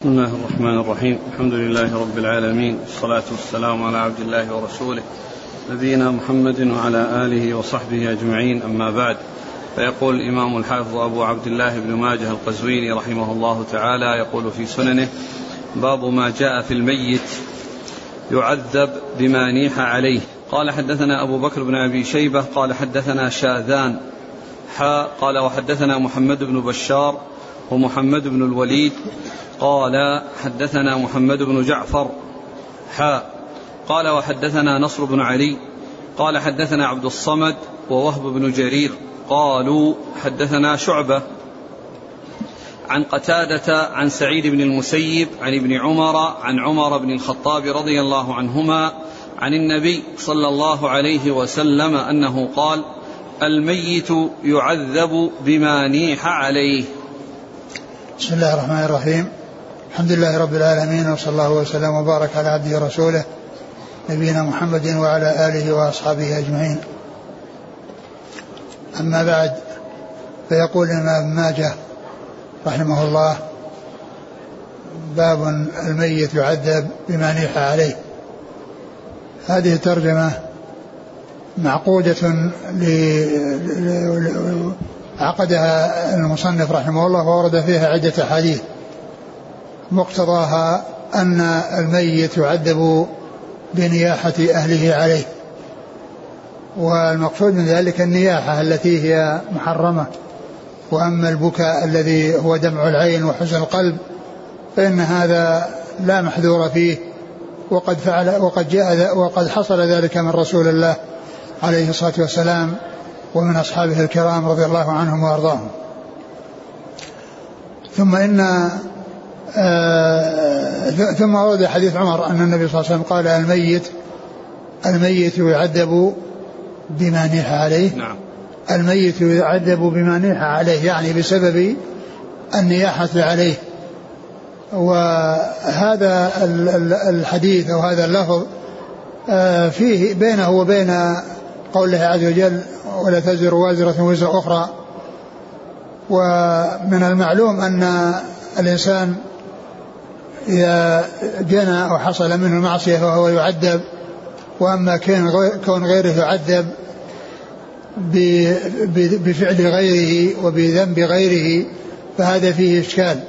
بسم الله الرحمن الرحيم الحمد لله رب العالمين والصلاة والسلام على عبد الله ورسوله نبينا محمد وعلى آله وصحبه أجمعين أما بعد فيقول الإمام الحافظ أبو عبد الله بن ماجه القزويني رحمه الله تعالى يقول في سننه باب ما جاء في الميت يعذب بما نيح عليه قال حدثنا أبو بكر بن أبي شيبة قال حدثنا شاذان حاء قال وحدثنا محمد بن بشار ومحمد بن الوليد قال حدثنا محمد بن جعفر حاء قال وحدثنا نصر بن علي قال حدثنا عبد الصمد ووهب بن جرير قالوا حدثنا شعبة عن قتادة عن سعيد بن المسيب عن ابن عمر عن عمر بن الخطاب رضي الله عنهما عن النبي صلى الله عليه وسلم أنه قال الميت يعذب بما نيح عليه بسم الله الرحمن الرحيم الحمد لله رب العالمين وصلى الله وسلم وبارك على عبده ورسوله نبينا محمد وعلى آله وأصحابه أجمعين. أما بعد فيقول الإمام ماجه رحمه الله باب الميت يعذب بما نيح عليه. هذه الترجمة معقودة عقدها المصنف رحمه الله وورد فيها عدة أحاديث. مقتضاها أن الميت يعذب بنياحة أهله عليه. والمقصود من ذلك النياحة التي هي محرمة. وأما البكاء الذي هو دمع العين وحزن القلب فإن هذا لا محذور فيه. وقد فعل وقد جاء وقد حصل ذلك من رسول الله عليه الصلاة والسلام. ومن أصحابه الكرام رضي الله عنهم وأرضاهم. ثم إن آه ثم ورد حديث عمر أن النبي صلى الله عليه وسلم قال الميت الميت يعذب بما نيح عليه. نعم. الميت يعذب بما نيح عليه يعني بسبب النياحة عليه. وهذا الحديث أو هذا اللفظ آه فيه بينه وبين قوله عز وجل ولا تزر وازرة وزر أخرى. ومن المعلوم أن الإنسان إذا جنى أو حصل منه المعصية فهو يعذب. وأما كون غيره يعذب بفعل غيره وبذنب غيره فهذا فيه إشكال.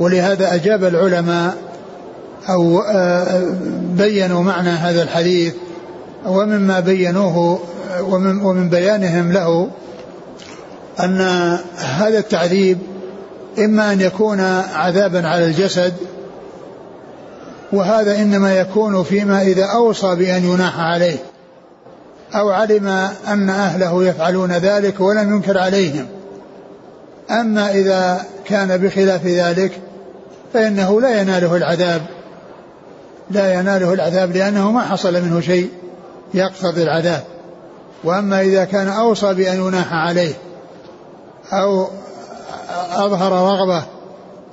ولهذا أجاب العلماء أو بينوا معنى هذا الحديث ومما بينوه ومن, ومن بيانهم له أن هذا التعذيب إما أن يكون عذابا على الجسد وهذا إنما يكون فيما إذا أوصى بأن يناح عليه أو علم أن أهله يفعلون ذلك ولم ينكر عليهم. أما إذا كان بخلاف ذلك فإنه لا يناله العذاب لا يناله العذاب لأنه ما حصل منه شيء. يقتضي العذاب. وأما إذا كان أوصى بأن يناح عليه أو أظهر رغبة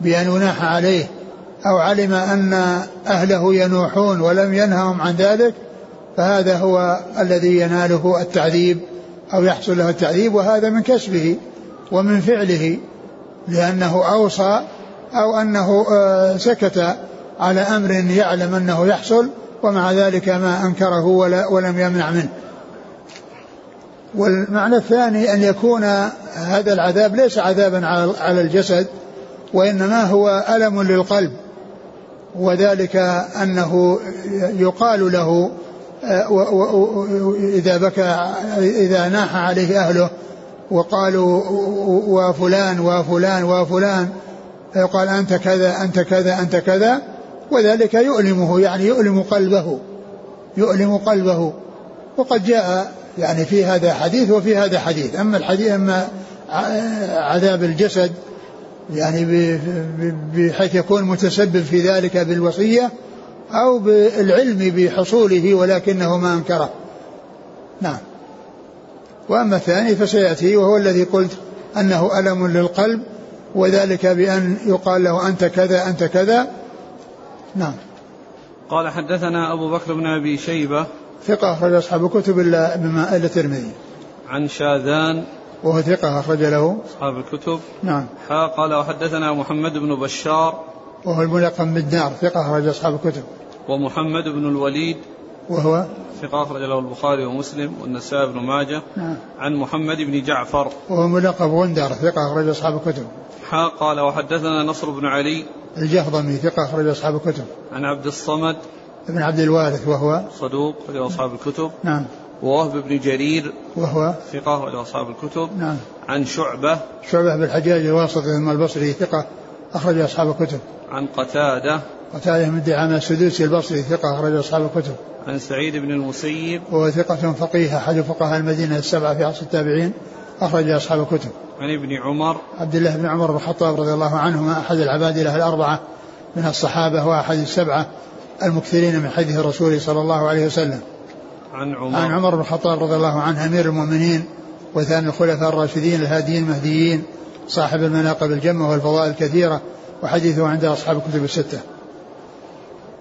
بأن يناح عليه أو علم أن أهله ينوحون ولم ينههم عن ذلك فهذا هو الذي يناله التعذيب أو يحصل له التعذيب وهذا من كسبه ومن فعله لأنه أوصى أو أنه سكت على أمر يعلم أنه يحصل ومع ذلك ما أنكره ولا ولم يمنع منه. والمعنى الثاني أن يكون هذا العذاب ليس عذابا على الجسد وإنما هو ألم للقلب. وذلك أنه يقال له إذا بكى إذا ناح عليه أهله وقالوا وفلان وفلان وفلان. فيقال أنت كذا أنت كذا أنت كذا. وذلك يؤلمه يعني يؤلم قلبه يؤلم قلبه. وقد جاء يعني في هذا حديث وفي هذا حديث. أما الحديث أما عذاب الجسد يعني بحيث يكون متسبب في ذلك بالوصية أو بالعلم بحصوله ولكنه ما أنكره. نعم. وأما الثاني فسيأتي وهو الذي قلت أنه ألم للقلب وذلك بأن يقال له أنت كذا أنت كذا. نعم. قال حدثنا أبو بكر بن أبي شيبة ثقة أخرج أصحاب الكتب إلا بما إلا الترمذي. عن شاذان وهو ثقة أخرج له. أصحاب الكتب. نعم. حا قال وحدثنا محمد بن بشار. وهو الملقب بالدار ثقة أخرج أصحاب الكتب. ومحمد بن الوليد. وهو ثقة أخرج له البخاري ومسلم والنسائي بن ماجه. نعم. عن محمد بن جعفر. وهو ملقب غندر ثقة أخرج أصحاب الكتب. حا قال وحدثنا نصر بن علي. الجهضمي ثقة أخرج أصحاب الكتب. عن عبد الصمد بن عبد الوارث وهو؟ صدوق أخرج أصحاب الكتب. نعم. ووهب بن جرير وهو؟ ثقة أخرج أصحاب الكتب. نعم. عن شعبة شعبة بن الحجاج الواسطي ثم البصري ثقة أخرج أصحاب الكتب. عن قتادة قتادة من دعامة السدوسي البصري ثقة أخرج أصحاب الكتب. عن سعيد بن المسيب وهو ثقة فقيه أحد فقهاء المدينة السبعة في عصر التابعين. أخرج أصحاب الكتب. عن ابن عمر. عبد الله بن عمر بن الخطاب رضي الله عنهما أحد العبادلة الأربعة من الصحابة وأحد السبعة المكثرين من حديث الرسول صلى الله عليه وسلم. عن عمر. عن عمر بن الخطاب رضي الله عنه أمير المؤمنين وثاني الخلفاء الراشدين الهاديين المهديين صاحب المناقب الجمة والفضائل الكثيرة وحديثه عند أصحاب الكتب الستة.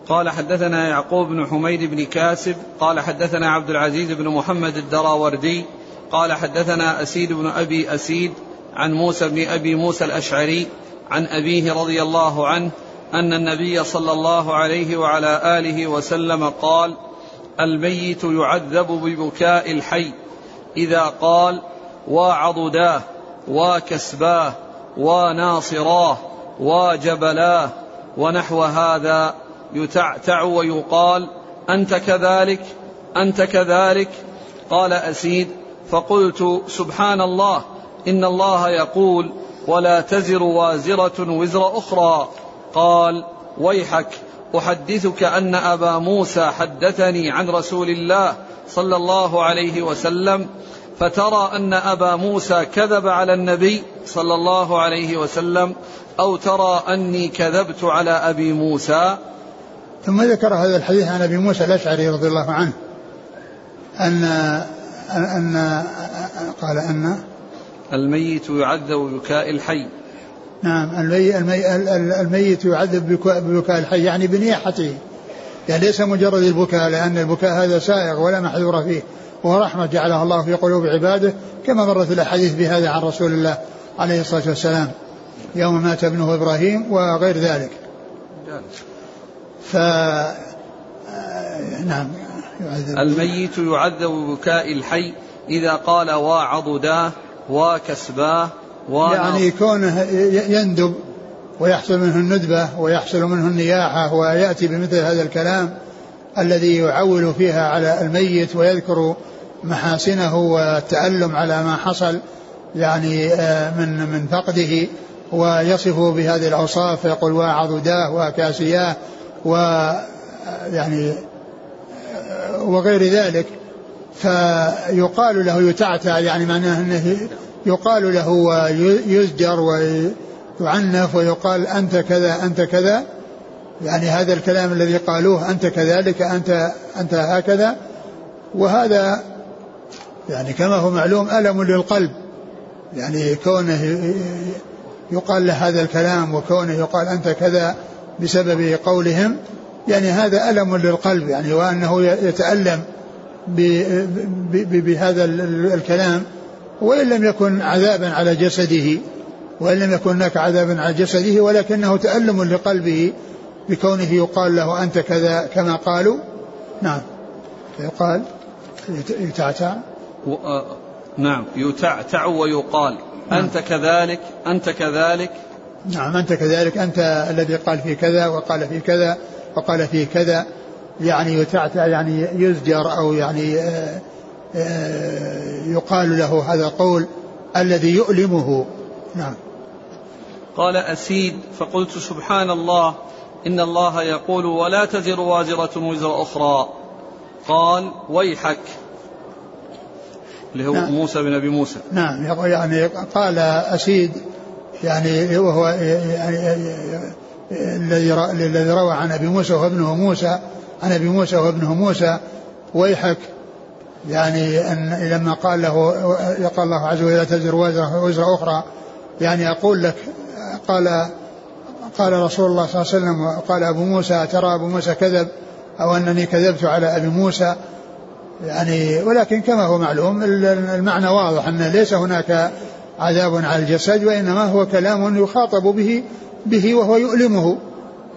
قال حدثنا يعقوب بن حميد بن كاسب قال حدثنا عبد العزيز بن محمد الدراوردي قال حدثنا أسيد بن أبي أسيد عن موسى بن أبي موسى الأشعري عن أبيه رضي الله عنه أن النبي صلى الله عليه وعلى آله وسلم قال الميت يعذب ببكاء الحي. إذا قال وعضداه وكسباه وناصراه وجبلاه ونحو هذا يتعتع ويقال أنت كذلك أنت كذلك؟ قال أسيد فقلت سبحان الله إن الله يقول ولا تزر وازرة وزر أخرى. قال ويحك أحدثك أن أبا موسى حدثني عن رسول الله صلى الله عليه وسلم فترى أن أبا موسى كذب على النبي صلى الله عليه وسلم أو ترى أني كذبت على أبي موسى. ثم ذكر هذا الحديث عن أبي موسى الأشعري رضي الله عنه أن أن قال أن الميت يعذب ببكاء الحي. نعم المي المي الميت يعذب ببكاء الحي يعني بنياحته. يعني ليس مجرد البكاء لأن البكاء هذا سائغ ولا محذور فيه. وهو رحمة جعلها الله في قلوب عباده كما مرت الأحاديث بهذا عن رسول الله عليه الصلاة والسلام. يوم مات ابنه إبراهيم وغير ذلك. ف نعم. الميت يعذب ببكاء الحي إذا قال وعضداه وكسباه يعني كونه يندب ويحصل منه الندبة ويحصل منه النياحة ويأتي بمثل هذا الكلام الذي يعول فيها على الميت ويذكر محاسنه والتألم على ما حصل يعني آه، من من فقده ويصفه بهذه الأوصاف فيقول وعضداه وكاسياه و يعني آه، وغير ذلك فيقال له يتعتع يعني معناه إنه يقال له ويزجر ويعنف ويقال أنت كذا أنت كذا. يعني هذا الكلام الذي قالوه أنت كذلك أنت أنت هكذا. وهذا يعني كما هو معلوم ألم للقلب. يعني كونه يقال له هذا الكلام وكونه يقال أنت كذا بسبب قولهم. يعني هذا ألم للقلب يعني وأنه يتألم بهذا الكلام وإن لم يكن عذابا على جسده وإن لم يكن هناك عذاب على جسده ولكنه تألم لقلبه بكونه يقال له أنت كذا كما قالوا. نعم. فيقال يتعتع. و... آه، نعم يتعتع ويقال نعم. أنت كذلك أنت كذلك. نعم أنت كذلك أنت الذي قال في كذا وقال في كذا. وقال في كذا يعني يتعتع يعني يزجر أو يعني آه آه، يقال له هذا القول الذي يؤلمه. نعم. قال أسيد فقلت سبحان الله إن الله يقول ولا تزر وازرة وزر أخرى. قال ويحك اللي هو نعم. موسى بن أبي موسى. نعم يعني قال أسيد يعني وهو يعني الذي الذي روى عن أبي موسى وابنه موسى عن أبي موسى وابنه موسى. ويحك يعني أن لما قال له يقال الله عز وجل تزر وزر وزر أخرى يعني أقول لك قال قال رسول الله صلى الله عليه وسلم قال أبو موسى ترى أبو موسى كذب؟ أو أنني كذبت على أبي موسى؟ يعني ولكن كما هو معلوم المعنى واضح أن ليس هناك عذاب على الجسد وإنما هو كلام يخاطب به به وهو يؤلمه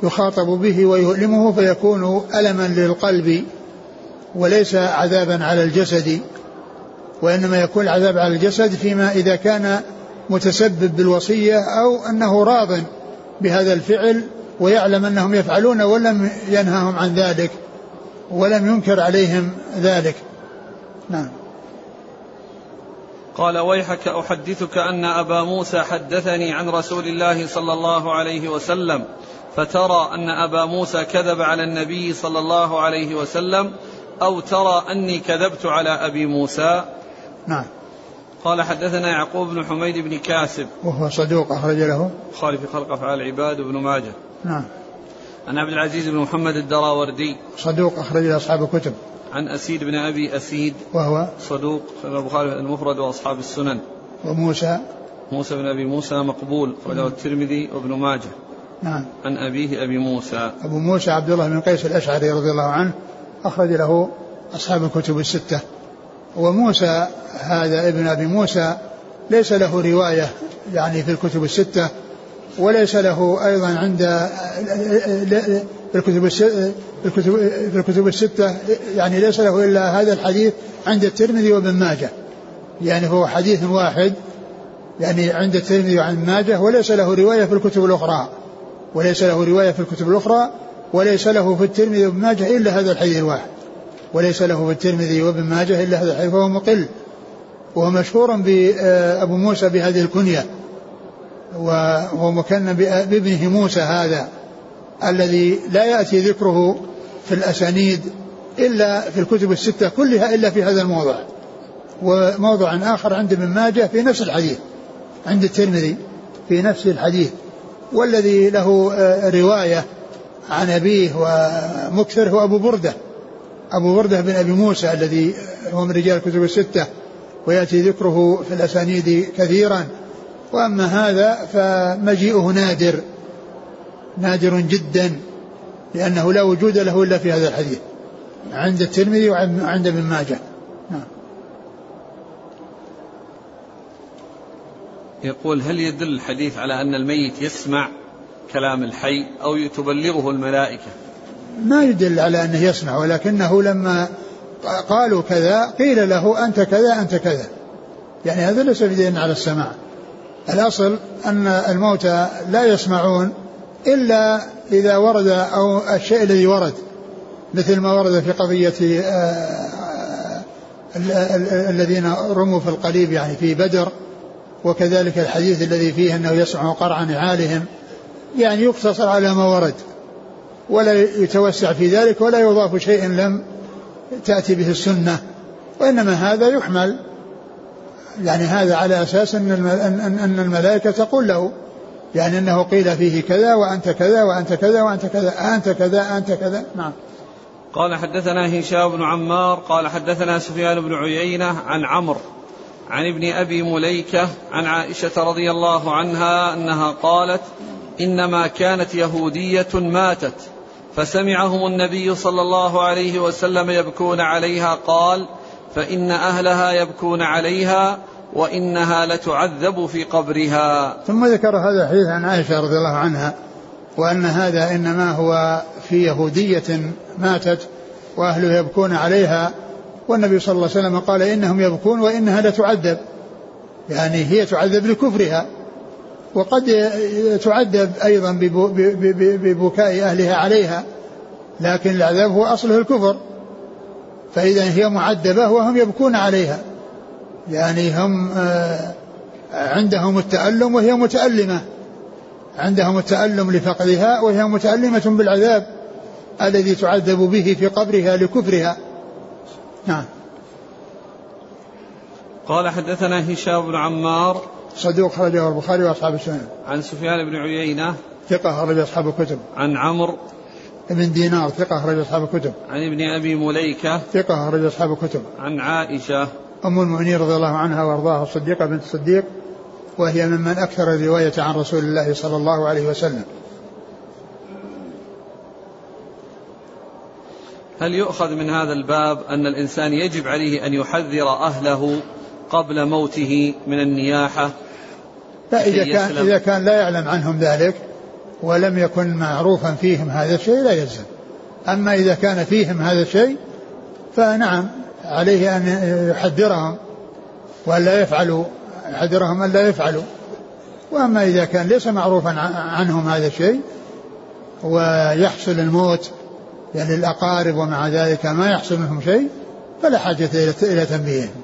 يخاطب به ويؤلمه فيكون ألما للقلب وليس عذابا على الجسد وإنما يكون العذاب على الجسد فيما إذا كان متسبب بالوصية أو أنه راض بهذا الفعل ويعلم أنهم يفعلون ولم ينهاهم عن ذلك ولم ينكر عليهم ذلك. نعم. قال ويحك أحدثك أن أبا موسى حدثني عن رسول الله صلى الله عليه وسلم فترى أن أبا موسى كذب على النبي صلى الله عليه وسلم أو ترى أني كذبت على أبي موسى. نعم. قال حدثنا يعقوب بن حميد بن كاسب. وهو صدوق أخرج له. البخاري في خلق أفعال العباد وابن ماجه. نعم. عن عبد العزيز بن محمد الدراوردي. صدوق أخرج له أصحاب الكتب. عن أسيد بن أبي أسيد وهو صدوق البخاري المفرد وأصحاب السنن. وموسى. موسى بن أبي موسى مقبول أخرجه الترمذي وابن ماجه. نعم. عن أبيه أبي موسى. أبو موسى عبد الله بن قيس الأشعري رضي الله عنه أخرج له أصحاب الكتب الستة. وموسى هذا ابن أبي موسى ليس له رواية يعني في الكتب الستة وليس له أيضا عند الكتب الكتب الكتب الستة يعني ليس له إلا هذا الحديث عند الترمذي وابن ماجه. يعني هو حديث واحد يعني عند الترمذي وعند ماجه وليس له رواية في الكتب الأخرى. وليس له رواية في الكتب الأخرى وليس له في الترمذي وابن ماجه إلا هذا الحديث الواحد. وليس له في الترمذي وابن ماجه إلا هذا الحديث فهو مقل. وهو مشهور بأبو موسى بهذه الكنية. وهو مكن بابنه موسى هذا. الذي لا يأتي ذكره في الأسانيد إلا في الكتب الستة كلها إلا في هذا الموضع. وموضع آخر عند ابن ماجه في نفس الحديث عند الترمذي في نفس الحديث. والذي له آه، رواية عن أبيه ومكثر هو أبو بردة. أبو بردة بن أبي موسى الذي هو من رجال الكتب الستة ويأتي ذكره في الأسانيد كثيرا. وأما هذا فمجيئه نادر. نادر جدا لأنه لا وجود له إلا في هذا الحديث عند الترمذي وعند ابن ماجه. نعم. يقول هل يدل الحديث على أن الميت يسمع كلام الحي أو تبلغه الملائكة؟ ما يدل على أنه يسمع ولكنه لما قالوا كذا قيل له أنت كذا أنت كذا. يعني هذا ليس في دين على السماع. الأصل أن الموتى لا يسمعون إلا إذا ورد أو الشيء الذي ورد مثل ما ورد في قضية آه، الذين رموا في القليب يعني في بدر وكذلك الحديث الذي فيه أنه يسمع قرع نعالهم يعني يقتصر على ما ورد ولا يتوسع في ذلك ولا يضاف شيء لم تأتي به السنة. وإنما هذا يحمل يعني هذا على أساس أن أن الملائكة تقول له يعني أنه قيل فيه كذا وأنت كذا وأنت كذا وأنت كذا أنت كذا أنت كذا. نعم. قال حدثنا هشام بن عمار قال حدثنا سفيان بن عيينة عن عمرو عن ابن أبي مليكة عن عائشة رضي الله عنها أنها قالت إنما كانت يهودية ماتت فسمعهم النبي صلى الله عليه وسلم يبكون عليها قال فإن أهلها يبكون عليها وإنها لتعذب في قبرها. ثم ذكر هذا الحديث عن عائشة رضي الله عنها وأن هذا إنما هو في يهودية ماتت وأهله يبكون عليها والنبي صلى الله عليه وسلم قال إنهم يبكون وإنها لتعذب. يعني هي تعذب لكفرها وقد تعذب أيضا ببكاء أهلها عليها لكن العذاب هو أصله الكفر. فإذا هي معذبة وهم يبكون عليها. يعني هم آه، عندهم التألم وهي متألمة. عندهم التألم لفقدها وهي متألمة بالعذاب الذي تعذب به في قبرها لكفرها. نعم. قال حدثنا هشام بن عمار صدوق خرجه البخاري وأصحاب السنن. عن سفيان بن عيينة ثقة خرج أصحاب الكتب. عن عمرو بن دينار ثقة خرج أصحاب الكتب. عن ابن أبي مليكة ثقة خرج أصحاب الكتب. عن عائشة أم المؤمنين رضي الله عنها وأرضاها الصديقة بنت الصديق وهي ممن أكثر الرواية عن رسول الله صلى الله عليه وسلم. هل يؤخذ من هذا الباب أن الإنسان يجب عليه أن يحذر أهله قبل موته من النياحة؟ لا إذا كان إذا كان لا يعلم عنهم ذلك ولم يكن معروفا فيهم هذا الشيء لا يلزم. أما إذا كان فيهم هذا الشيء فنعم عليه أن يحذرهم وأن لا يفعلوا يحذرهم أن لا يفعلوا. وأما إذا كان ليس معروفا عنهم هذا الشيء ويحصل الموت يعني الأقارب ومع ذلك ما يحصل منهم شيء فلا حاجة إلى تنبيههم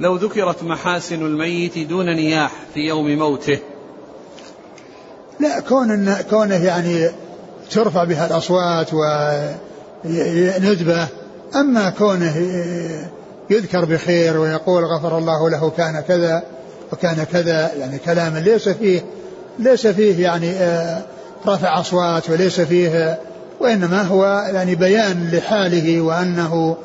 لو ذكرت محاسن الميت دون نياح في يوم موته. لا كون كونه يعني ترفع بها الأصوات وندبة أما كونه يذكر بخير ويقول غفر الله له كان كذا وكان كذا يعني كلام ليس فيه ليس فيه يعني آه، رفع أصوات وليس فيه وإنما هو يعني بيان لحاله وأنه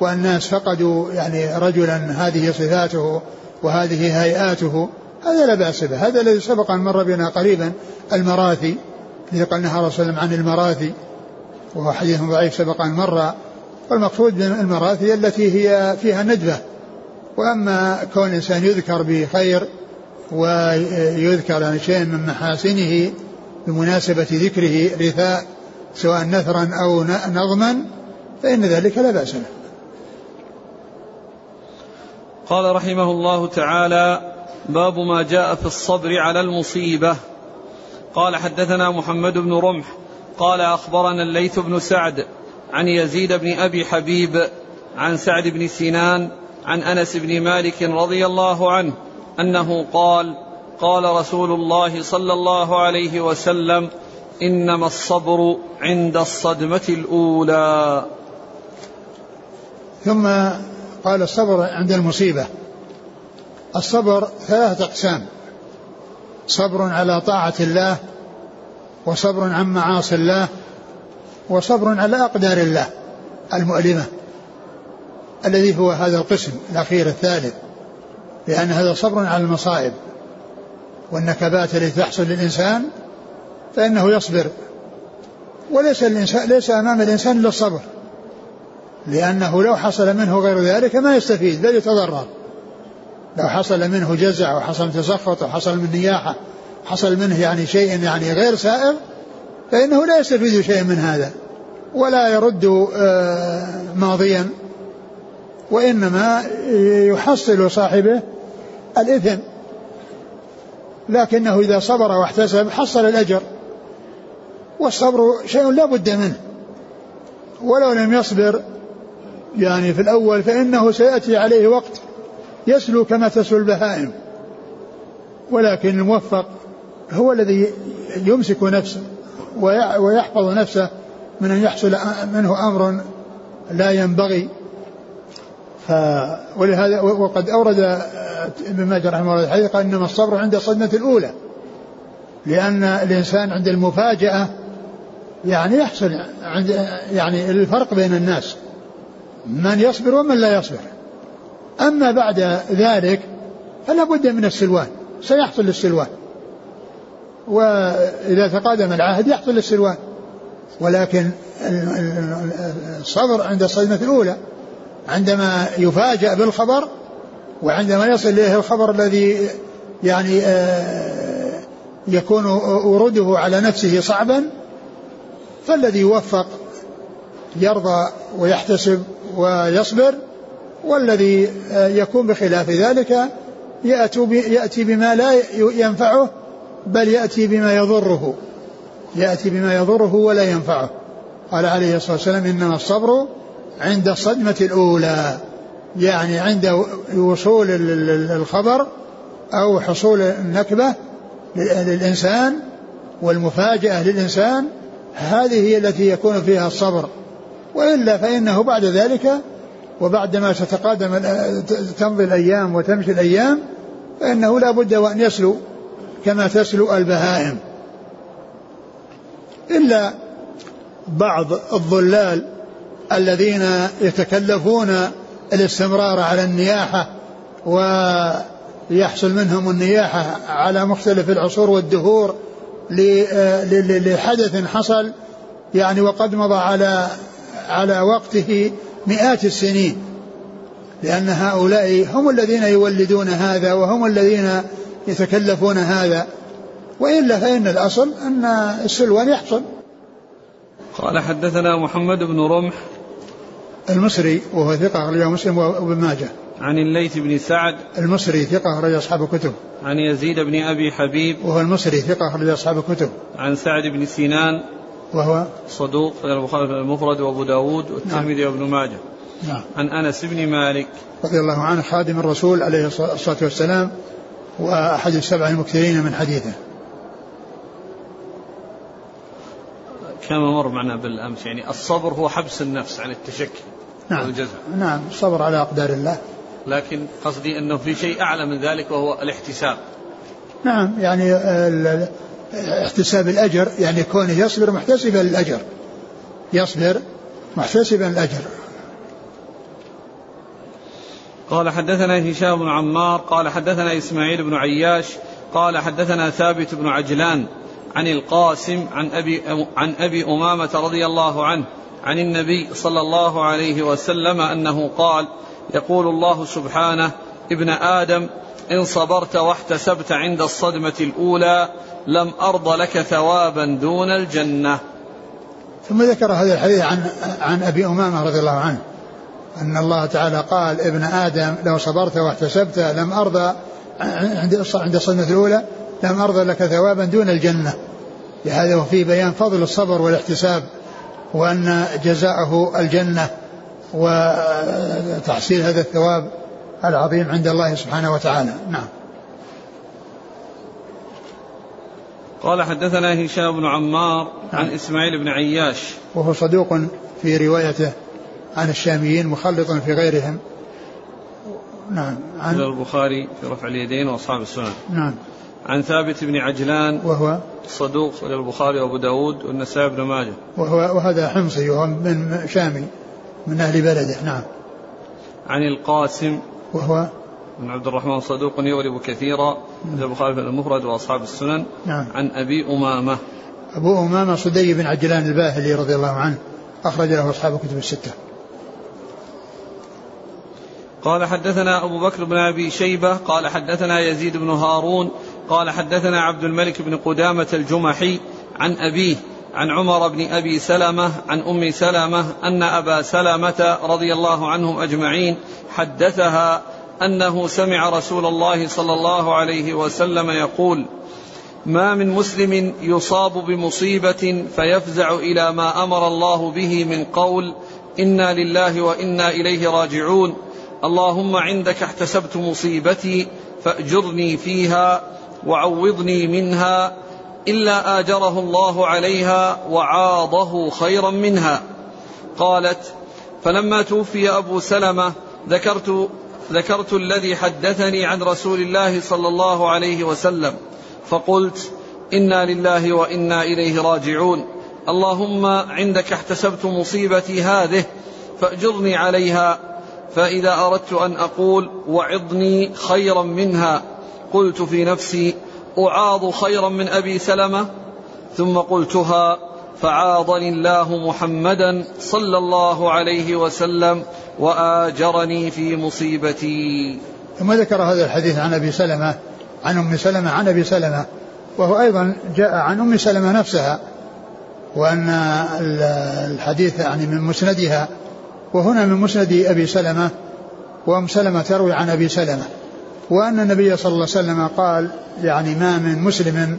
والناس فقدوا يعني رجلا هذه صفاته وهذه هيئاته. هذا لا بأس به. هذا الذي سبق أن مر بنا قريبا المراثي الذي قال نهى رسول الله عن المراثي. وهو حديث ضعيف سبق أن مر والمقصود المراثي التي هي فيها ندبة وأما كون الإنسان يذكر بخير ويذكر يعني شيء من محاسنه بمناسبة ذكره رثاء سواء نثرا أو نظما فإن ذلك لا بأس به قال رحمه الله تعالى باب ما جاء في الصبر على المصيبة. قال حدثنا محمد بن رمح قال أخبرنا الليث بن سعد عن يزيد بن أبي حبيب عن سعد بن سنان عن أنس بن مالك رضي الله عنه أنه قال قال رسول الله صلى الله عليه وسلم إنما الصبر عند الصدمة الأولى. ثم قال الصبر عند المصيبة. الصبر ثلاثة أقسام. صبر على طاعة الله وصبر عن معاصي الله وصبر على أقدار الله المؤلمة الذي هو هذا القسم الأخير الثالث لأن هذا صبر على المصائب والنكبات التي تحصل للإنسان فإنه يصبر. وليس الإنسان ليس أمام الإنسان إلا الصبر لأنه لو حصل منه غير ذلك ما يستفيد بل يتضرر. لو حصل منه جزع وحصل تسخط وحصل من نياحة حصل منه يعني شيء يعني غير سائر فإنه لا يستفيد شيء من هذا ولا يرد آه، ماضيا وإنما يحصل صاحبه الإثم. لكنه إذا صبر واحتسب حصل الأجر والصبر شيء لا بد منه. ولو لم يصبر يعني في الأول فإنه سيأتي عليه وقت يسلو كما تسلو البهائم. ولكن الموفق هو الذي يمسك نفسه ويحفظ نفسه من أن يحصل منه أمر لا ينبغي. ف ولهذا وقد أورد ابن ماجه رحمه الله الحديث قال إنما الصبر عند الصدمة الأولى لأن الإنسان عند المفاجأة يعني يحصل عند يعني الفرق بين الناس من يصبر ومن لا يصبر. أما بعد ذلك فلا بد من السلوان سيحصل السلوان. وإذا تقادم العهد يحصل السلوان. ولكن الصبر عند الصدمة الأولى عندما يفاجأ بالخبر وعندما يصل إليه الخبر الذي يعني آه، يكون وروده على نفسه صعبا فالذي يوفق يرضى ويحتسب ويصبر والذي آه، يكون بخلاف ذلك يأتي بما لا ينفعه بل يأتي بما يضره يأتي بما يضره ولا ينفعه. قال عليه الصلاة والسلام إنما الصبر عند الصدمة الأولى يعني عند وصول الخبر أو حصول النكبة للإنسان والمفاجأة للإنسان هذه هي التي يكون فيها الصبر. وإلا فإنه بعد ذلك وبعدما تتقادم تمضي الأيام وتمشي الأيام فإنه لا بد وأن يسلو. كما تسلو البهائم. إلا بعض الضلال الذين يتكلفون الاستمرار على النياحة ويحصل منهم النياحة على مختلف العصور والدهور لحدث حصل يعني وقد مضى على على وقته مئات السنين. لأن هؤلاء هم الذين يولدون هذا وهم الذين يتكلفون هذا. وإلا فإن الأصل أن السلوان يحصل. قال حدثنا محمد بن رمح المصري وهو ثقة أخرجه مسلم وابن ماجه. عن الليث بن سعد المصري ثقة أخرج أصحاب الكتب. عن يزيد بن أبي حبيب وهو المصري ثقة أخرج أصحاب الكتب. عن سعد بن سنان وهو صدوق البخاري المفرد وأبو داود والترمذي نعم. وابن ماجه. نعم. عن أنس بن مالك رضي الله عنه خادم الرسول عليه الصلاة والسلام وأحد السبع المكثرين من حديثه. كما مر معنا بالأمس يعني الصبر هو حبس النفس عن التشكي نعم. والجزع. نعم الصبر على أقدار الله. لكن قصدي أنه في شيء أعلى من ذلك وهو الاحتساب. نعم يعني احتساب الأجر يعني كونه يصبر محتسبا للأجر. يصبر محتسبا الاجر قال حدثنا هشام بن عمار قال حدثنا إسماعيل بن عياش قال حدثنا ثابت بن عجلان عن القاسم عن أبي عن أبي أمامة رضي الله عنه عن النبي صلى الله عليه وسلم أنه قال يقول الله سبحانه ابن آدم إن صبرت واحتسبت عند الصدمة الأولى لم أرض لك ثوابا دون الجنة. ثم ذكر هذا الحديث عن عن أبي أمامة رضي الله عنه أن الله تعالى قال ابن آدم لو صبرت واحتسبت لم أرضى عند عند الصدمه الأولى لم أرضى لك ثوابا دون الجنة. لهذا وفي بيان فضل الصبر والاحتساب وأن جزاءه الجنة وتحصيل هذا الثواب العظيم عند الله سبحانه وتعالى. نعم. قال حدثنا هشام بن عمار عن نعم. إسماعيل بن عياش. وهو صدوق في روايته. عن الشاميين مخلط في غيرهم. نعم. عن البخاري في رفع اليدين وأصحاب السنن. نعم. عن ثابت بن عجلان وهو؟ صدوق صلى البخاري وأبو داود والنسائي بن ماجه. وهو وهذا حمصي وهو من شامي من أهل بلده. نعم. عن القاسم وهو؟ بن عبد الرحمن صدوق يغلب كثيرا. نعم. البخاري في المفرد وأصحاب السنن. نعم. عن أبي أمامة. أبو أمامة صدي بن عجلان الباهلي رضي الله عنه. اخرج له أصحاب الكتب الستة. قال حدثنا أبو بكر بن أبي شيبة قال حدثنا يزيد بن هارون قال حدثنا عبد الملك بن قدامة الجمحي عن أبيه عن عمر بن أبي سلمة عن أم سلمة أن أبا سلمة رضي الله عنهم أجمعين حدثها أنه سمع رسول الله صلى الله عليه وسلم يقول ما من مسلم يصاب بمصيبة فيفزع إلى ما أمر الله به من قول إنا لله وإنا إليه راجعون اللهم عندك احتسبت مصيبتي فأجرني فيها وعوضني منها إلا آجره الله عليها وعاضه خيرا منها. قالت فلما توفي أبو سلمة ذكرت ذكرت الذي حدثني عن رسول الله صلى الله عليه وسلم فقلت إنا لله وإنا إليه راجعون. اللهم عندك احتسبت مصيبتي هذه فأجرني عليها فإذا أردت أن أقول وعظني خيرا منها قلت في نفسي أعاض خيرا من أبي سلمة ثم قلتها فعاضني الله محمدا صلى الله عليه وسلم وآجرني في مصيبتي. ثم ذكر هذا الحديث عن أبي سلمة عن أم سلمة عن أبي سلمة وهو أيضا جاء عن أم سلمة نفسها وأن الحديث يعني من مسندها وهنا من مسند أبي سلمة وأم سلمة تروي عن أبي سلمة وأن النبي صلى الله عليه وسلم قال يعني ما من مسلم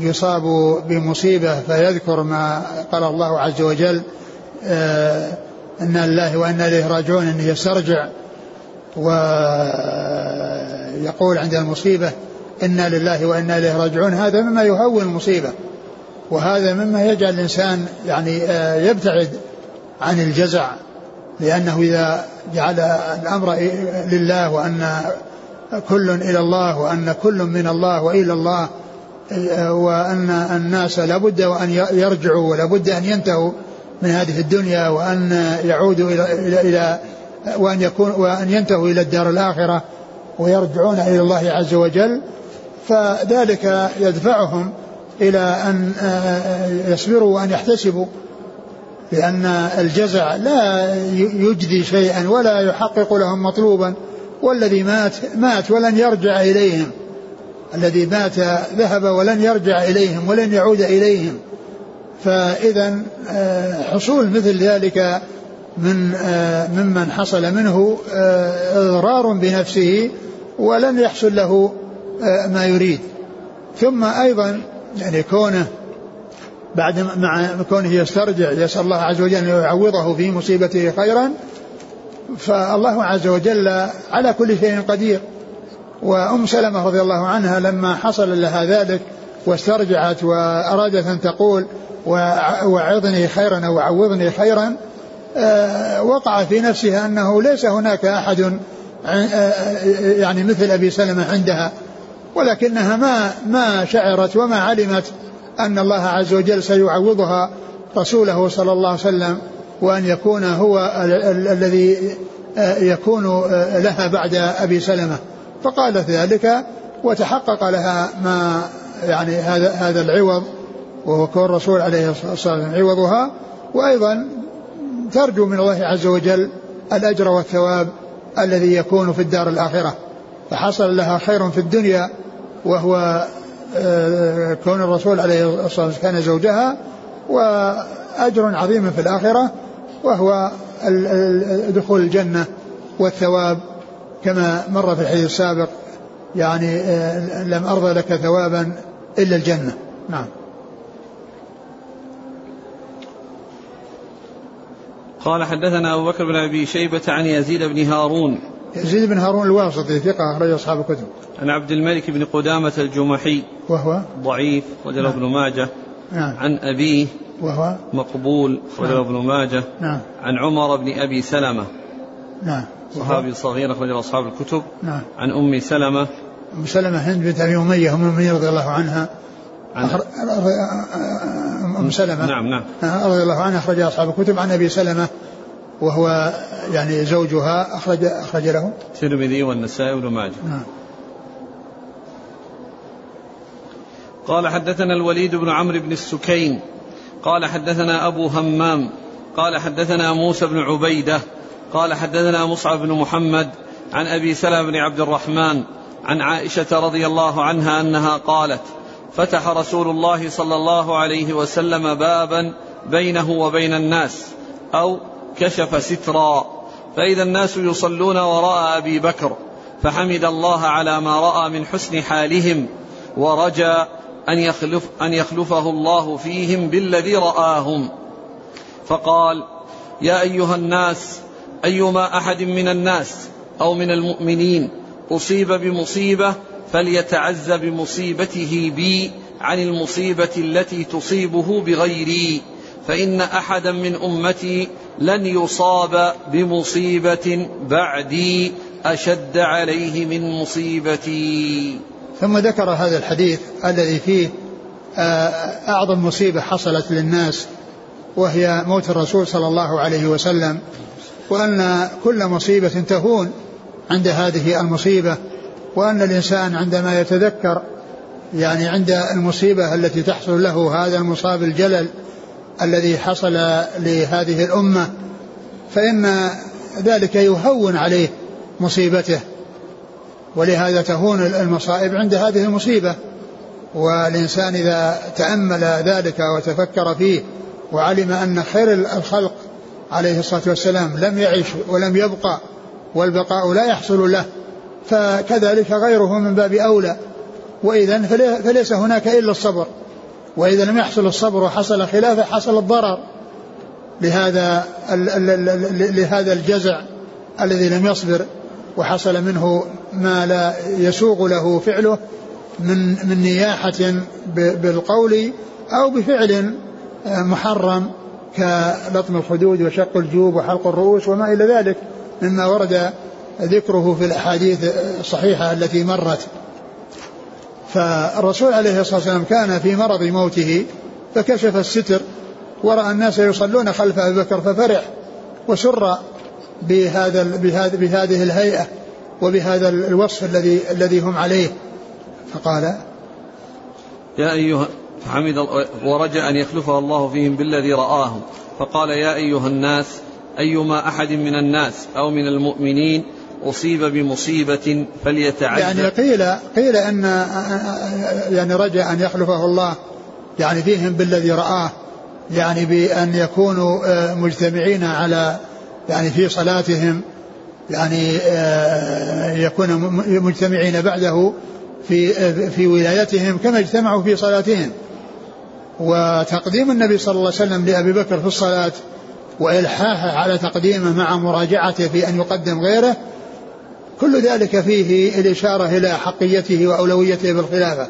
يصاب بمصيبة فيذكر ما قال الله عز وجل آه إنا لله وإنا إليه راجعون أنه يسترجع ويقول عند المصيبة إنا لله وإنا إليه راجعون. هذا مما يهون المصيبة وهذا مما يجعل الإنسان يعني آه يبتعد عن الجزع. لأنه إذا جعل الأمر لله وأن كل إلى الله وأن كل من الله وإلى الله وأن الناس لابد وأن يرجعوا ولابد أن ينتهوا من هذه الدنيا وأن يعودوا إلى إلى, إلى وأن يكون وأن ينتهوا إلى الدار الآخرة ويرجعون إلى الله عز وجل. فذلك يدفعهم إلى أن يصبروا وأن يحتسبوا. لأن الجزع لا يجدي شيئا ولا يحقق لهم مطلوبا والذي مات مات ولن يرجع إليهم. الذي مات ذهب ولن يرجع إليهم ولن يعود إليهم. فإذا آه، حصول مثل ذلك من آه، ممن حصل منه آه، إضرار بنفسه ولم يحصل له ما يريد. ثم أيضا يعني كونه بعد مع كونه يسترجع يسأل الله عز وجل أن يعوضه في مصيبته خيرا فالله عز وجل على كل شيء قدير. وأم سلمة رضي الله عنها لما حصل لها ذلك واسترجعت وأرادت أن تقول وعظني خيرا أو عوضني خيرا آه، وقع في نفسها أنه ليس هناك أحد آه، آه، يعني مثل أبي سلمة عندها ولكنها ما ما شعرت وما علمت أن الله عز وجل سيعوضها رسوله صلى الله عليه وسلم وأن يكون هو الذي يكون لها بعد أبي سلمة. فقالت ذلك وتحقق لها ما يعني هذا هذا العوض وهو كون الرسول عليه الصلاة والسلام عوضها. وأيضا ترجو من الله عز وجل الأجر والثواب الذي يكون في الدار الآخرة. فحصل لها خير في الدنيا وهو آه، كون الرسول عليه الصلاة والسلام كان زوجها وأجر عظيم في الآخرة وهو دخول الجنة والثواب كما مر في الحديث السابق يعني آه، لم أرضى لك ثوابا إلا الجنة. نعم. قال حدثنا أبو بكر بن أبي شيبة عن يزيد بن هارون. يزيد بن هارون الواسطي ثقة أخرج أصحاب الكتب. عن عبد الملك بن قدامة الجمحي. وهو؟ ضعيف وجل نعم. ابن ماجه. نعم. عن أبيه. وهو؟ مقبول وجل نعم. ابن ماجه. نعم. عن عمر بن أبي سلمة. نعم. صحابي صغير أخرج أصحاب الكتب. نعم. عن أم سلمة. أم سلمة هند بنت أبي أمية أم المؤمنين رضي الله عنها. عن أم سلمة. نعم. نعم رضي الله عنها أخرج أصحاب الكتب. عن أبي سلمة. وهو يعني زوجها أخرج أخرج له. الترمذي والنسائي وابن ماجه. نعم. قال حدثنا الوليد بن عمرو بن السكين. قال حدثنا أبو همام. قال حدثنا موسى بن عبيدة. قال حدثنا مصعب بن محمد عن أبي سلمة بن عبد الرحمن عن عائشة رضي الله عنها أنها قالت فتح رسول الله صلى الله عليه وسلم بابا بينه وبين الناس أو كشف سترا. فإذا الناس يصلون وراء أبي بكر فحمد الله على ما رأى من حسن حالهم ورجى أن يخلف أن يخلفه الله فيهم بالذي رآهم. فقال يا أيها الناس أيما أحد من الناس أو من المؤمنين أصيب بمصيبة فليتعز بمصيبته بي عن المصيبة التي تصيبه بغيري. فإن أحدا من أمتي لن يصاب بمصيبة بعدي أشد عليه من مصيبتي. ثم ذكر هذا الحديث الذي فيه آه، أعظم مصيبة حصلت للناس وهي موت الرسول صلى الله عليه وسلم وأن كل مصيبة تهون عند هذه المصيبة وأن الإنسان عندما يتذكر يعني عند المصيبة التي تحصل له هذا المصاب الجلل الذي حصل لهذه الأمة فإن ذلك يهون عليه مصيبته ولهذا تهون المصائب عند هذه المصيبة. والإنسان إذا تأمل ذلك وتفكر فيه وعلم أن خير الخلق عليه الصلاة والسلام لم يعش ولم يبقى والبقاء لا يحصل له فكذلك غيره من باب أولى. وإذا فليس هناك إلا الصبر. وإذا لم يحصل الصبر وحصل خلافه حصل الضرر لهذا لهذا الجزع الذي لم يصبر وحصل منه ما لا يسوغ له فعله من من نياحة بالقول أو بفعل محرم كلطم الخدود وشق الجوب وحلق الرؤوس وما إلى ذلك مما ورد ذكره في الأحاديث الصحيحة التي مرت. فالرسول عليه الصلاة والسلام كان في مرض موته فكشف الستر ورأى الناس يصلون خلف أبي بكر ففرح وسر بهذا بهذه, الهيئة وبهذا الوصف الذي الذي هم عليه. فقال يا أيها حمد ورجى أن يخلفه الله فيهم بالذي رآهم. فقال يا أيها الناس أيما أحد من الناس أو من المؤمنين أصيب بمصيبة فليتعجل يعني قيل قيل أن يعني رجع أن يخلفه الله يعني فيهم بالذي رآه يعني بأن يكونوا آه، مجتمعين على يعني في صلاتهم يعني آه، يكون مجتمعين بعده في آه، في ولايتهم كما اجتمعوا في صلاتهم. وتقديم النبي صلى الله عليه وسلم لأبي بكر في الصلاة وإلحاحه على تقديمه مع مراجعته في أن يقدم غيره كل ذلك فيه الإشارة إلى حقيته وأولويته بالخلافة.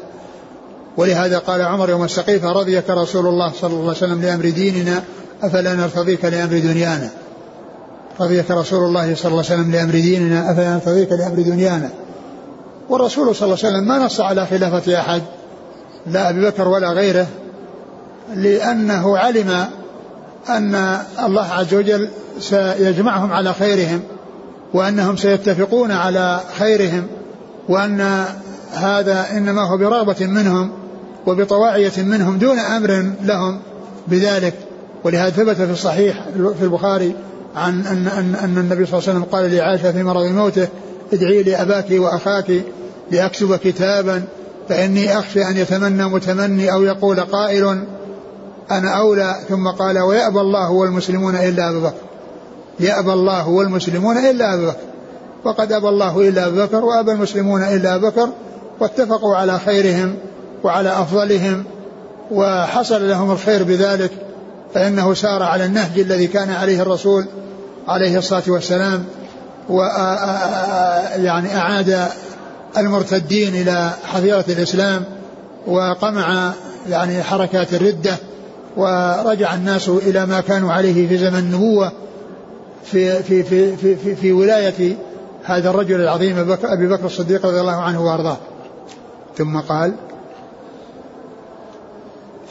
ولهذا قال عمر يوم السقيفة رضيك رسول الله صلى الله عليه وسلم لأمر ديننا أفلا نرتضيك لأمر دنيانا؟ رضيك رسول الله صلى الله عليه وسلم لأمر ديننا أفلا نرتضيك لأمر دنيانا؟ والرسول صلى الله عليه وسلم ما نص على خلافة أحد لا أبي بكر ولا غيره لأنه علم أن الله عز وجل سيجمعهم على خيرهم. وأنهم سيتفقون على خيرهم وأن هذا إنما هو برغبة منهم وبطواعية منهم دون أمر لهم بذلك. ولهذا ثبت في الصحيح في البخاري عن أن, أن, أن النبي صلى الله عليه وسلم قال لعائشة في مرض موته ادعي لأباك وأخاك لأكتب كتابا فإني أخشى أن يتمنى متمني أو يقول قائل أنا أولى. ثم قال ويأبى الله والمسلمون إلا أبا بكر. يأبى الله والمسلمون إلا أبا بكر. وقد أبى الله إلا أبا بكر وأبى المسلمون إلا أبا بكر واتفقوا على خيرهم وعلى أفضلهم وحصل لهم الخير بذلك فإنه سار على النهج الذي كان عليه الرسول عليه الصلاة والسلام و يعني أعاد المرتدين إلى حظيرة الإسلام وقمع يعني حركات الردة ورجع الناس إلى ما كانوا عليه في زمن النبوة في في في في, في, في ولاية هذا الرجل العظيم أبي بكر الصديق رضي الله عنه وأرضاه. ثم قال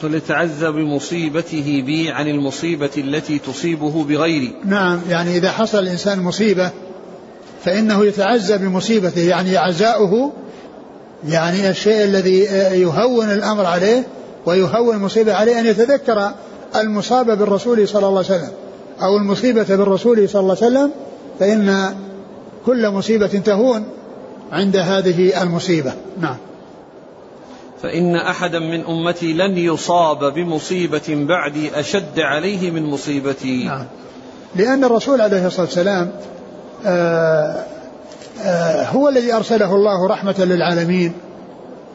فليتعزى بمصيبته بي عن المصيبة التي تصيبه بغيري. نعم يعني إذا حصل الإنسان مصيبة فإنه يتعزى بمصيبته يعني عزاؤه يعني الشيء الذي يهون الأمر عليه ويهون المصيبة عليه أن يتذكر المصاب بالرسول صلى الله عليه وسلم. أو المصيبة بالرسول صلى الله عليه وسلم فإن كل مصيبة تهون عند هذه المصيبة. نعم. فإن أحدا من أمتي لن يصاب بمصيبة بعدي أشد عليه من مصيبتي. نعم. لأن الرسول عليه الصلاة والسلام آآ آآ هو الذي أرسله الله رحمة للعالمين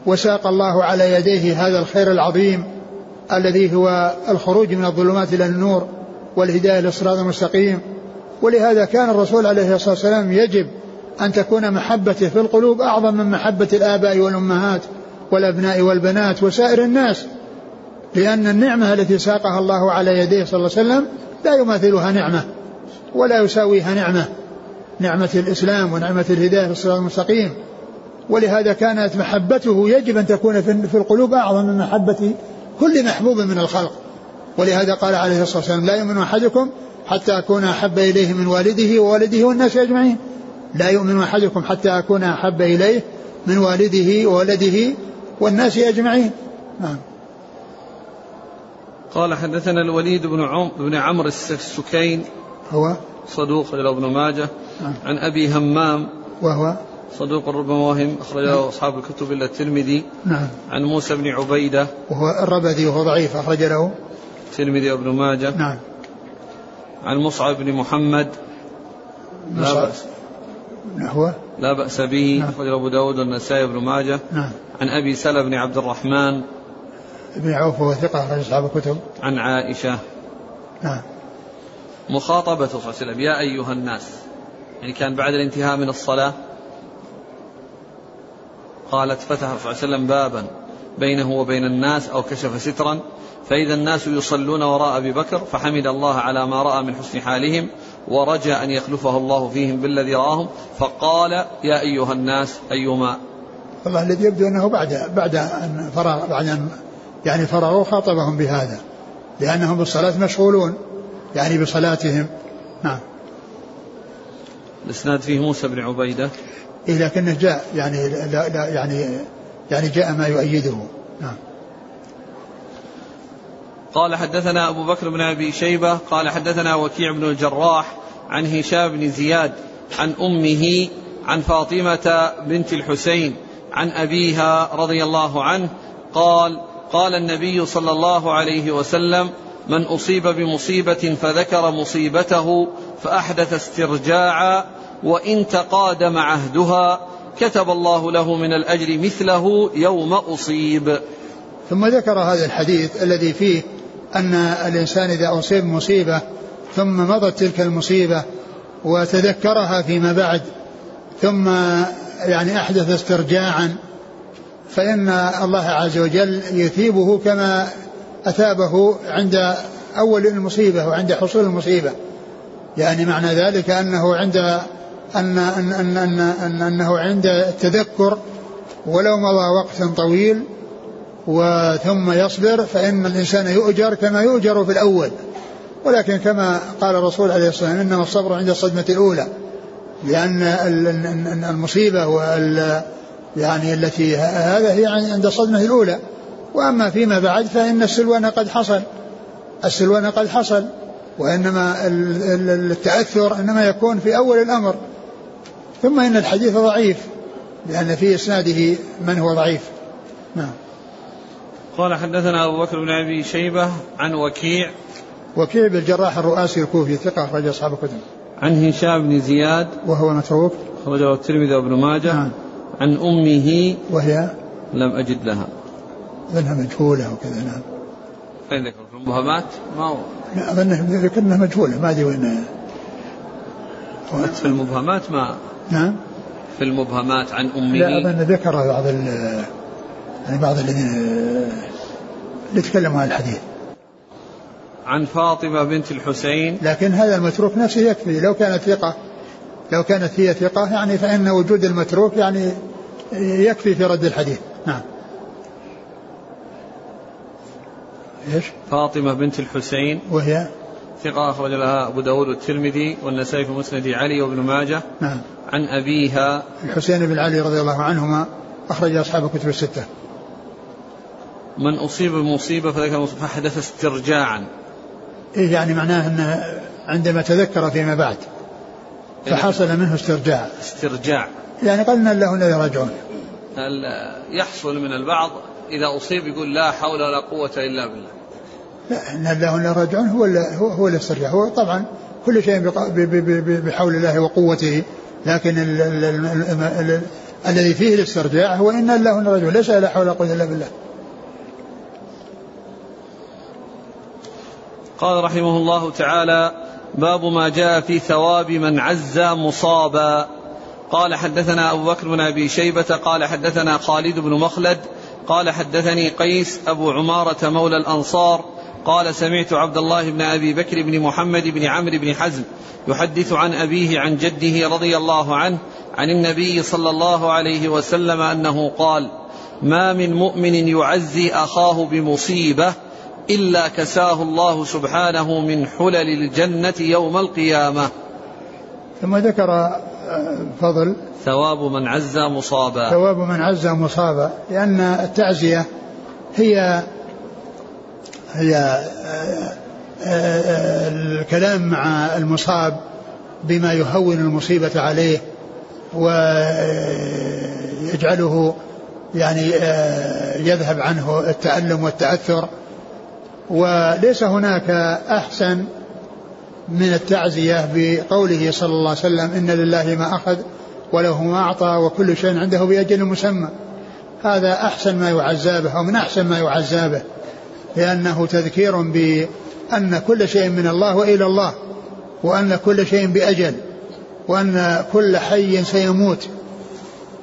وساق الله على يديه هذا الخير العظيم الذي هو الخروج من الظلمات إلى النور. والهداية للصراط المستقيم. ولهذا كان الرسول عليه الصلاة والسلام يجب أن تكون محبته في القلوب أعظم من محبة الآباء والأمهات والأبناء والبنات وسائر الناس لأن النعمة التي ساقها الله على يديه صلى الله عليه وسلم لا يماثلها نعمة ولا يساويها نعمة نعمة الإسلام ونعمة الهداية في الصراط المستقيم. ولهذا كانت محبته يجب أن تكون في القلوب أعظم من محبة كل محبوب من الخلق. ولهذا قال عليه الصلاة والسلام لا يؤمن أحدكم حتى أكون أحب إليه من والده ووالده والناس أجمعين. لا يؤمن أحدكم حتى أكون أحب إليه من والده وولده والناس أجمعين. نعم. قال حدثنا الوليد بن عم بن عمرو السكين هو؟ صدوق إلى ابن ماجه نعم. عن أبي همام وهو؟ صدوق ربما وهم أخرجه نعم. أصحاب الكتب إلا الترمذي نعم. عن موسى بن عبيدة وهو الربذي وهو ضعيف أخرج له. الترمذي وابن ماجه. نعم. عن مصعب بن محمد. لا بأس. هو؟ لا بأس به. نعم. أخرج أبو داود والنسائي وابن ماجه. نعم. عن أبي سلمة بن عبد الرحمن. بن عوف وهو ثقة أخرج أصحاب الكتب. عن عائشة. نعم. مخاطبة صلى الله عليه وسلم. يا أيها الناس. يعني كان بعد الانتهاء من الصلاة. قالت فتح صلى الله عليه وسلم بابا. بينه وبين الناس أو كشف سترا فإذا الناس يصلون وراء أبي بكر فحمد الله على ما رأى من حسن حالهم ورجى أن يخلفه الله فيهم بالذي رآهم فقال يا أيها الناس أيما والله الذي يبدو أنه بعد بعد أن فرغ بعد أن يعني فرغوا خاطبهم بهذا لأنهم بالصلاة مشغولون يعني بصلاتهم. نعم. الإسناد فيه موسى بن عبيدة. إيه لكنه جاء يعني لا لا يعني يعني جاء ما يؤيده. نعم. قال حدثنا أبو بكر بن أبي شيبة قال حدثنا وكيع بن الجراح عن هشام بن زياد عن أمه عن فاطمة بنت الحسين عن أبيها رضي الله عنه قال قال النبي صلى الله عليه وسلم من أصيب بمصيبة فذكر مصيبته فأحدث استرجاعا وإن تقادم عهدها كتب الله له من الأجر مثله يوم أصيب. ثم ذكر هذا الحديث الذي فيه أن الإنسان إذا أصيب مصيبة ثم مضت تلك المصيبة وتذكرها فيما بعد ثم يعني أحدث استرجاعا فإن الله عز وجل يثيبه كما أثابه عند أول المصيبة وعند حصول المصيبة. يعني معنى ذلك أنه عند أن, أن, أن, أن, أن أنه عند التذكر ولو مضى وقت طويل وثم يصبر فإن الإنسان يؤجر كما يؤجر في الأول. ولكن كما قال الرسول عليه الصلاة والسلام إنما الصبر عند الصدمة الأولى. لأن المصيبة وال يعني التي هذا هي عند الصدمة الأولى. وأما فيما بعد فإن السلوان قد حصل. السلوان قد حصل. وإنما التأثر إنما يكون في أول الأمر. ثم إن الحديث ضعيف لأن في إسناده من هو ضعيف. نعم. قال حدثنا أبو بكر بن أبي شيبة عن وكيع. وكيع بالجراح الرؤاسي الكوفي ثقة أخرج أصحاب الكتب. عن هشام بن زياد. وهو متروك. أخرجه الترمذي وابن ماجه. نعم. عن أمه وهي؟ لم أجد لها. أظنها مجهولة وكذا نعم. أين ذكر في المبهمات؟ ما هو؟ لا أظنها ذكرنا مجهولة ما أدري وين. في المبهمات ما نعم. في المبهمات عن أمه. لا أظن ذكر بعض يعني بعض الذين اللي تكلموا عن الحديث. عن فاطمة بنت الحسين. لكن هذا المتروك نفسه يكفي. لو كانت ثقة لو كانت هي ثقة يعني فإن وجود المتروك يعني يكفي في رد الحديث. نعم. إيش؟ فاطمة بنت الحسين. وهي؟ ثقة أخرج لها أبو داود والترمذي والنسائي في مسند علي وابن ماجه. نعم. عن أبيها. الحسين بن علي رضي الله عنهما أخرج أصحاب الكتب الستة. من أصيب بمصيبة فذكر فحدث استرجاعا. إيه يعني معناه أنه عندما تذكر فيما بعد فحصل منه استرجاع. استرجاع. يعني قلنا له الذي راجعون يحصل من البعض إذا أصيب يقول لا حول ولا قوة إلا بالله. لا ان الله لا راجعون هو هو الاسترجاع هو طبعا كل شيء بحول الله وقوته. لكن ال ال ال ال ال الذي فيه الاسترجاع هو إن الله راجعون. ليس لا حول ولا قوة إلا بالله. قال رحمه الله تعالى باب ما جاء في ثواب من عز مصابا. قال حدثنا أبو بكر بن أبي شيبة قال حدثنا خالد بن مخلد قال حدثني قيس أبو عمارة مولى الأنصار قال سمعت عبد الله بن أبي بكر بن محمد بن عمرو بن حزم يحدث عن أبيه عن جده رضي الله عنه عن النبي صلى الله عليه وسلم أنه قال ما من مؤمن يعزي أخاه بمصيبة إلا كساه الله سبحانه من حلل الجنة يوم القيامة. ثم ذكر فضل. ثواب من عز مصابا. ثواب من عز مصابا لأن التعزية هي هي آه، آه، الكلام مع المصاب بما يهون المصيبة عليه ويجعله يعني آه، يذهب عنه التألم والتأثر. وليس هناك أحسن من التعزية بقوله صلى الله عليه وسلم إن لله ما أخذ وله ما أعطى وكل شيء عنده بأجل مسمى. هذا أحسن ما يعزى به ومن أحسن ما يعزى به لأنه تذكير بأن كل شيء من الله وإلى الله وأن كل شيء بأجل وأن كل حي سيموت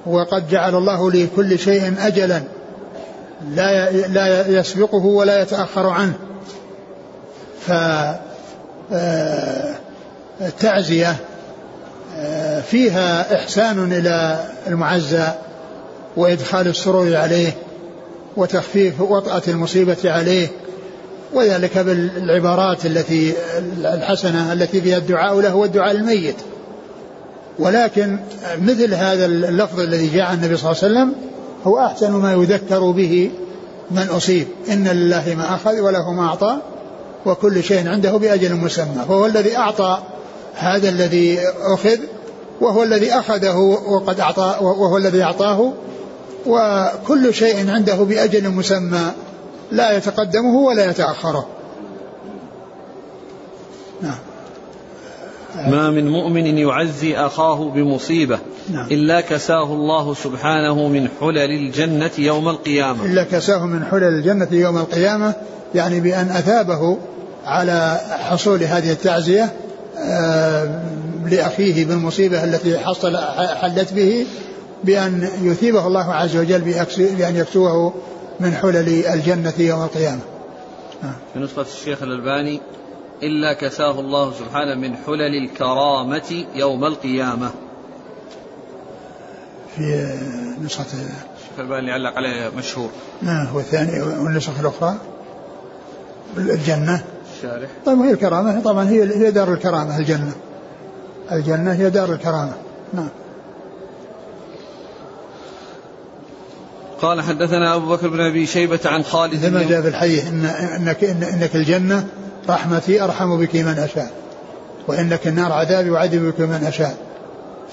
وقد جعل الله لكل شيء أجلا لا لا يسبقه ولا يتأخر عنه. ف التعزية آه، فيها إحسان إلى المعزى وإدخال السرور عليه. وتخفيف وطأة المصيبة عليه وذلك بالعبارات التي الحسنة التي فيها الدعاء له والدعاء الميت. ولكن مثل هذا اللفظ الذي جاء عن النبي صلى الله عليه وسلم هو أحسن ما يذكر به من أصيب. إن لله ما أخذ وله ما أعطى وكل شيء عنده بأجل مسمى. فهو الذي أعطى هذا الذي أخذ وهو الذي أخذه وقد أعطى وهو الذي أعطاه وكل شيء عنده بأجل مسمى لا يتقدمه ولا يتأخره. نعم. ما من مؤمن يعزي أخاه بمصيبة نعم. إلا كساه الله سبحانه من حلل الجنة يوم القيامة. إلا كساه من حلل الجنة يوم القيامة يعني بأن أثابه على حصول هذه التعزية آه، لأخيه بالمصيبة التي حصل حلت به بأن يثيبه الله عز وجل بأن يكسوه من حلل الجنة يوم القيامة. نعم. في نسخة الشيخ الألباني إلا كساه الله سبحانه من حلل الكرامة يوم القيامة. في نسخة الشيخ الألباني علق عليه مشهور. نعم والثاني والنسخة الأخرى؟ الجنة. الشارح. طيب هي الكرامة. طبعا هي هي دار الكرامة الجنة. الجنة هي دار الكرامة. نعم. قال حدثنا أبو بكر بن أبي شيبة عن خالد ما جاء في الحديث إن إنك, إن إنك الجنة رحمتي أرحم بك من أشاء وإنك النار عذابي وعذب بك من أشاء.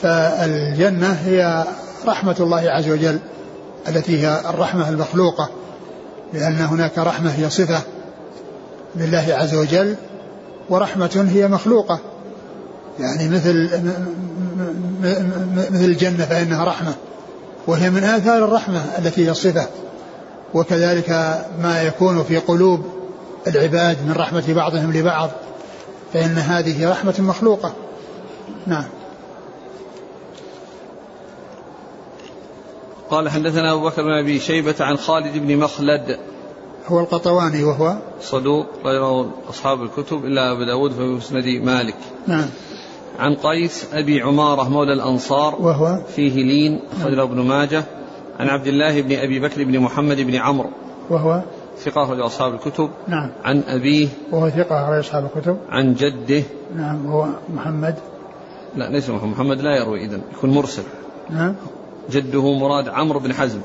فالجنة هي رحمة الله عز وجل التي هي الرحمة المخلوقة لأن هناك رحمة هي صفة لله عز وجل ورحمة هي مخلوقة. يعني مثل مثل الجنة فإنها رحمة. وهي من آثار الرحمة التي هي الصفة وكذلك ما يكون في قلوب العباد من رحمة بعضهم لبعض فإن هذه رحمة مخلوقة. نعم. قال حدثنا أبو بكر بن أبي شيبة عن خالد بن مخلد. هو القطواني وهو؟ صدوق غيره أصحاب الكتب إلا أبو داود في مسند مالك. نعم. عن قيس أبي عمارة مولى الأنصار وهو فيه لين أخرجه ابن ماجه عن عبد الله بن أبي بكر بن محمد بن عمرو وهو ثقة أخرج أصحاب الكتب. نعم. عن أبيه وهو ثقة أخرج أصحاب الكتب. عن جده. نعم هو محمد. لا ليس محمد محمد لا يروي إذن يكون مرسل. نعم. جده مراد عمرو بن حزم.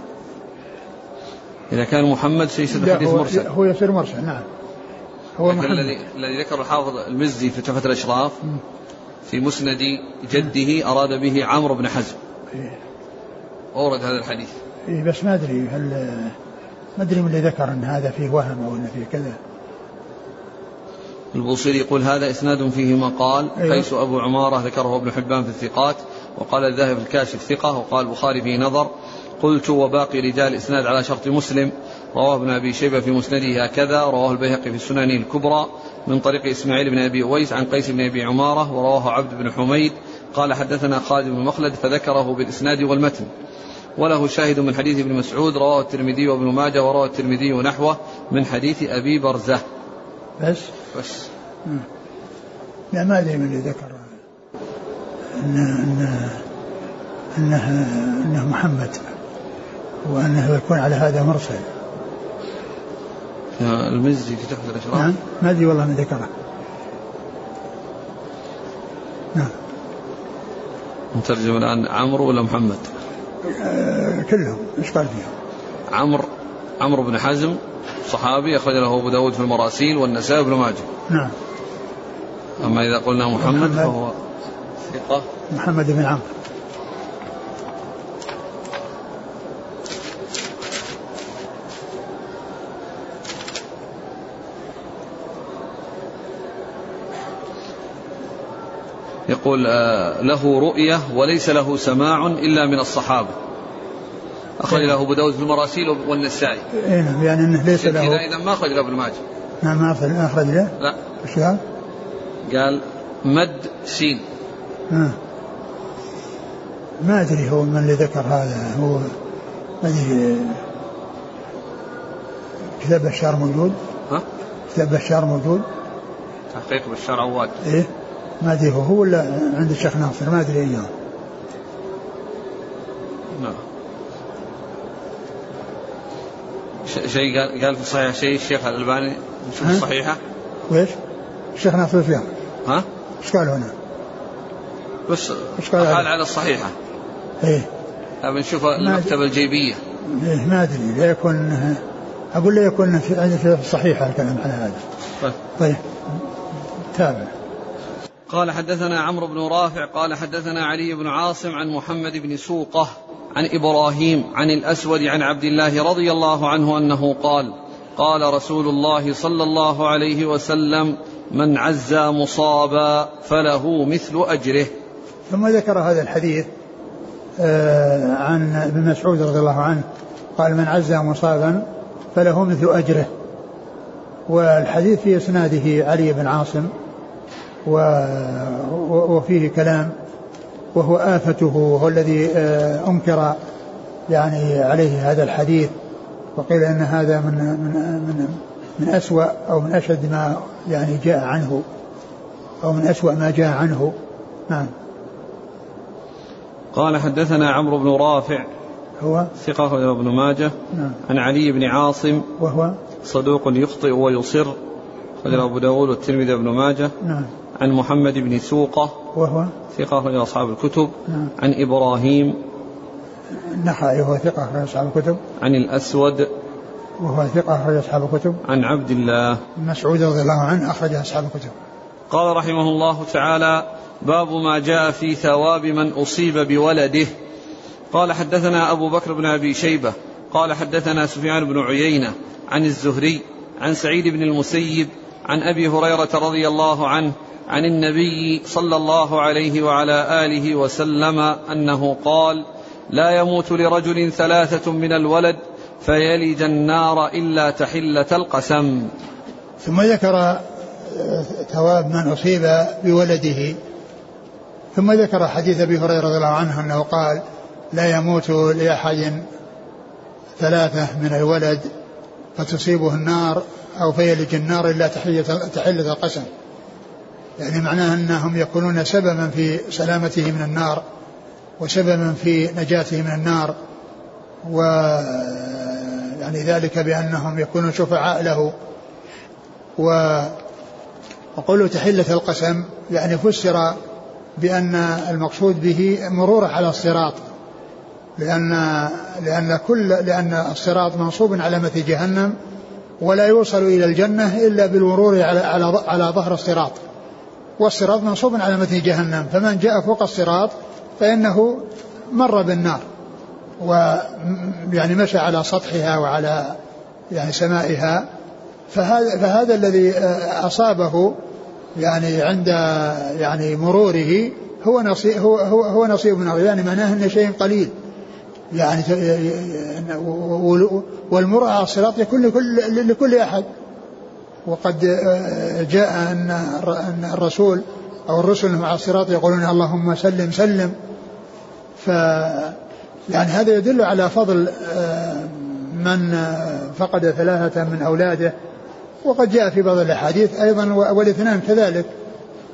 إذا كان محمد سيصير الحديث مرسل. هو يصير مرسل نعم. هو محمد. الذي ذكر الحافظ المزي في تحفة الأشراف. في مسند جده أراد به عمرو بن حزم. إيه. أورد هذا الحديث. إيه بس ما أدري هل ما أدري من اللي ذكر أن هذا فيه وهم أو أن فيه كذا. البوصيري يقول هذا إسناد فيه مقال أيوة. قيس أبو عمارة ذكره ابن حبان في الثقات وقال الذهب الكاشف ثقة وقال البخاري فيه نظر. قلت وباقي رجال إسناد على شرط مسلم. رواه ابن أبي شيبة في مسنده هكذا رواه البيهقي في السنن الكبرى. من طريق إسماعيل بن أبي أويس عن قيس بن أبي عمارة ورواه عبد بن حميد قال حدثنا خالد بن مخلد فذكره بالإسناد والمتن. وله شاهد من حديث ابن مسعود رواه الترمذي وابن ماجه وروى الترمذي نحوه من حديث أبي برزة. بس؟ بس. لا ما أدري من اللي ذكر إن إن إنه إنه محمد وأنه يكون على هذا مرسل. المزي في تحفة الأشراف نعم ما أدري والله من ذكره. نعم. نترجم الآن عمرو ولا محمد؟ آه كلهم إيش قال فيهم؟ عمرو عمرو بن حزم صحابي أخرج له أبو داود في المراسيل والنسائي بن ماجه. نعم. أما إذا قلنا محمد, محمد. فهو ثقة. محمد بن عمرو. يقول آه، له رؤية وليس له سماع إلا من الصحابة. أخرج له أبو داود في المراسيل والنسائي. إيه نعم يعني أنه ليس له. إذا ما أخرج له ابن ماجه. نعم ما أخرج له؟ لا. إيش قال؟ قال مد سين. آه. ما أدري هو من اللي ذكر هذا. هو ما أدري. كتاب بشار موجود؟ ها؟ كتاب بشار موجود؟ تحقيق بشار عواد. إيه. ما أدري هو هو ولا عند الشيخ ناصر؟ ما أدري اياه نعم. شيء قال قال في الصحيح شيء الشيخ الألباني نشوف الصحيحه ويش؟ الشيخ ناصر فيها ها؟ إيش قال هنا؟ بس قال على الصحيحة. إيه. بنشوف المكتبة الجيبية. إيه ما أدري. لا يكون أقول لا يكون في الصحيحه الكلام على هذا. طيب. طيب. تابع. قال حدثنا عمرو بن رافع قال حدثنا علي بن عاصم عن محمد بن سوقة عن إبراهيم عن الأسود عن عبد الله رضي الله عنه أنه قال قال رسول الله صلى الله عليه وسلم من عزى مصابا فله مثل أجره. ثم ذكر هذا الحديث آه، عن ابن مسعود رضي الله عنه قال من عزى مصابا فله مثل أجره. والحديث في إسناده علي بن عاصم وفيه كلام وهو آفته وهو الذي آه، أنكر يعني عليه هذا الحديث وقيل أن هذا من من من من أسوأ أو من أشد ما يعني جاء عنه أو من أسوأ ما جاء عنه. نعم. قال حدثنا عمرو بن رافع هو؟ ثقة ابن ماجه نعم. عن علي بن عاصم وهو؟ صدوق يخطئ ويصر أخرجه أبو داود والترمذي بن ماجه. نعم. عن محمد بن سوقة. وهو؟ ثقة أخرج أصحاب الكتب. نعم. عن إبراهيم. النخعي وهو ثقة أخرج أصحاب الكتب. عن الأسود. وهو ثقة أخرج أصحاب الكتب. عن عبد الله. مسعود رضي الله عنه أخرج أصحاب الكتب. قال رحمه الله تعالى باب ما جاء في ثواب من أصيب بولده. قال حدثنا أبو بكر بن أبي شيبة. قال حدثنا سفيان بن عيينة عن الزهري عن سعيد بن المسيب عن أبي هريرة رضي الله عنه عن النبي صلى الله عليه وعلى آله وسلم أنه قال لا يموت لرجل ثلاثة من الولد فيلج النار إلا تحلة القسم. ثم ذكر آه، ثواب من أصيب بولده. ثم ذكر حديث أبي هريرة رضي الله عنه أنه قال لا يموت لأحد ثلاثة من الولد فتصيبه النار أو فيلج النار إلا تحلة القسم. يعني معناه أنهم يكونون سببا في سلامته من النار وسببا في نجاته من النار و يعني ذلك بأنهم يكونون شفعاء له. و وقوله تحلة القسم يعني فسر بأن المقصود به مروره على الصراط. لأن لأن كل لأن الصراط منصوب على مثل جهنم ولا يوصل إلى الجنة إلا بالمرور على على على ظهر الصراط. والصراط منصوب على متن جهنم. فمن جاء فوق الصراط فإنه مر بالنار. ويعني مشى على سطحها وعلى يعني سمائها. فهذا فهذا الذي أصابه يعني عند يعني مروره هو نصيب هو هو, هو نصيب من يعني معناه انه شيء قليل. يعني والمرء على الصراط يكون لكل لكل أحد. وقد آه، جاء أن الرسول أو الرسل مع الصراط يقولون اللهم سلم سلم. ف يعني هذا يدل على فضل آه، من فقد ثلاثة من أولاده. وقد جاء في بعض الأحاديث أيضا والاثنان كذلك.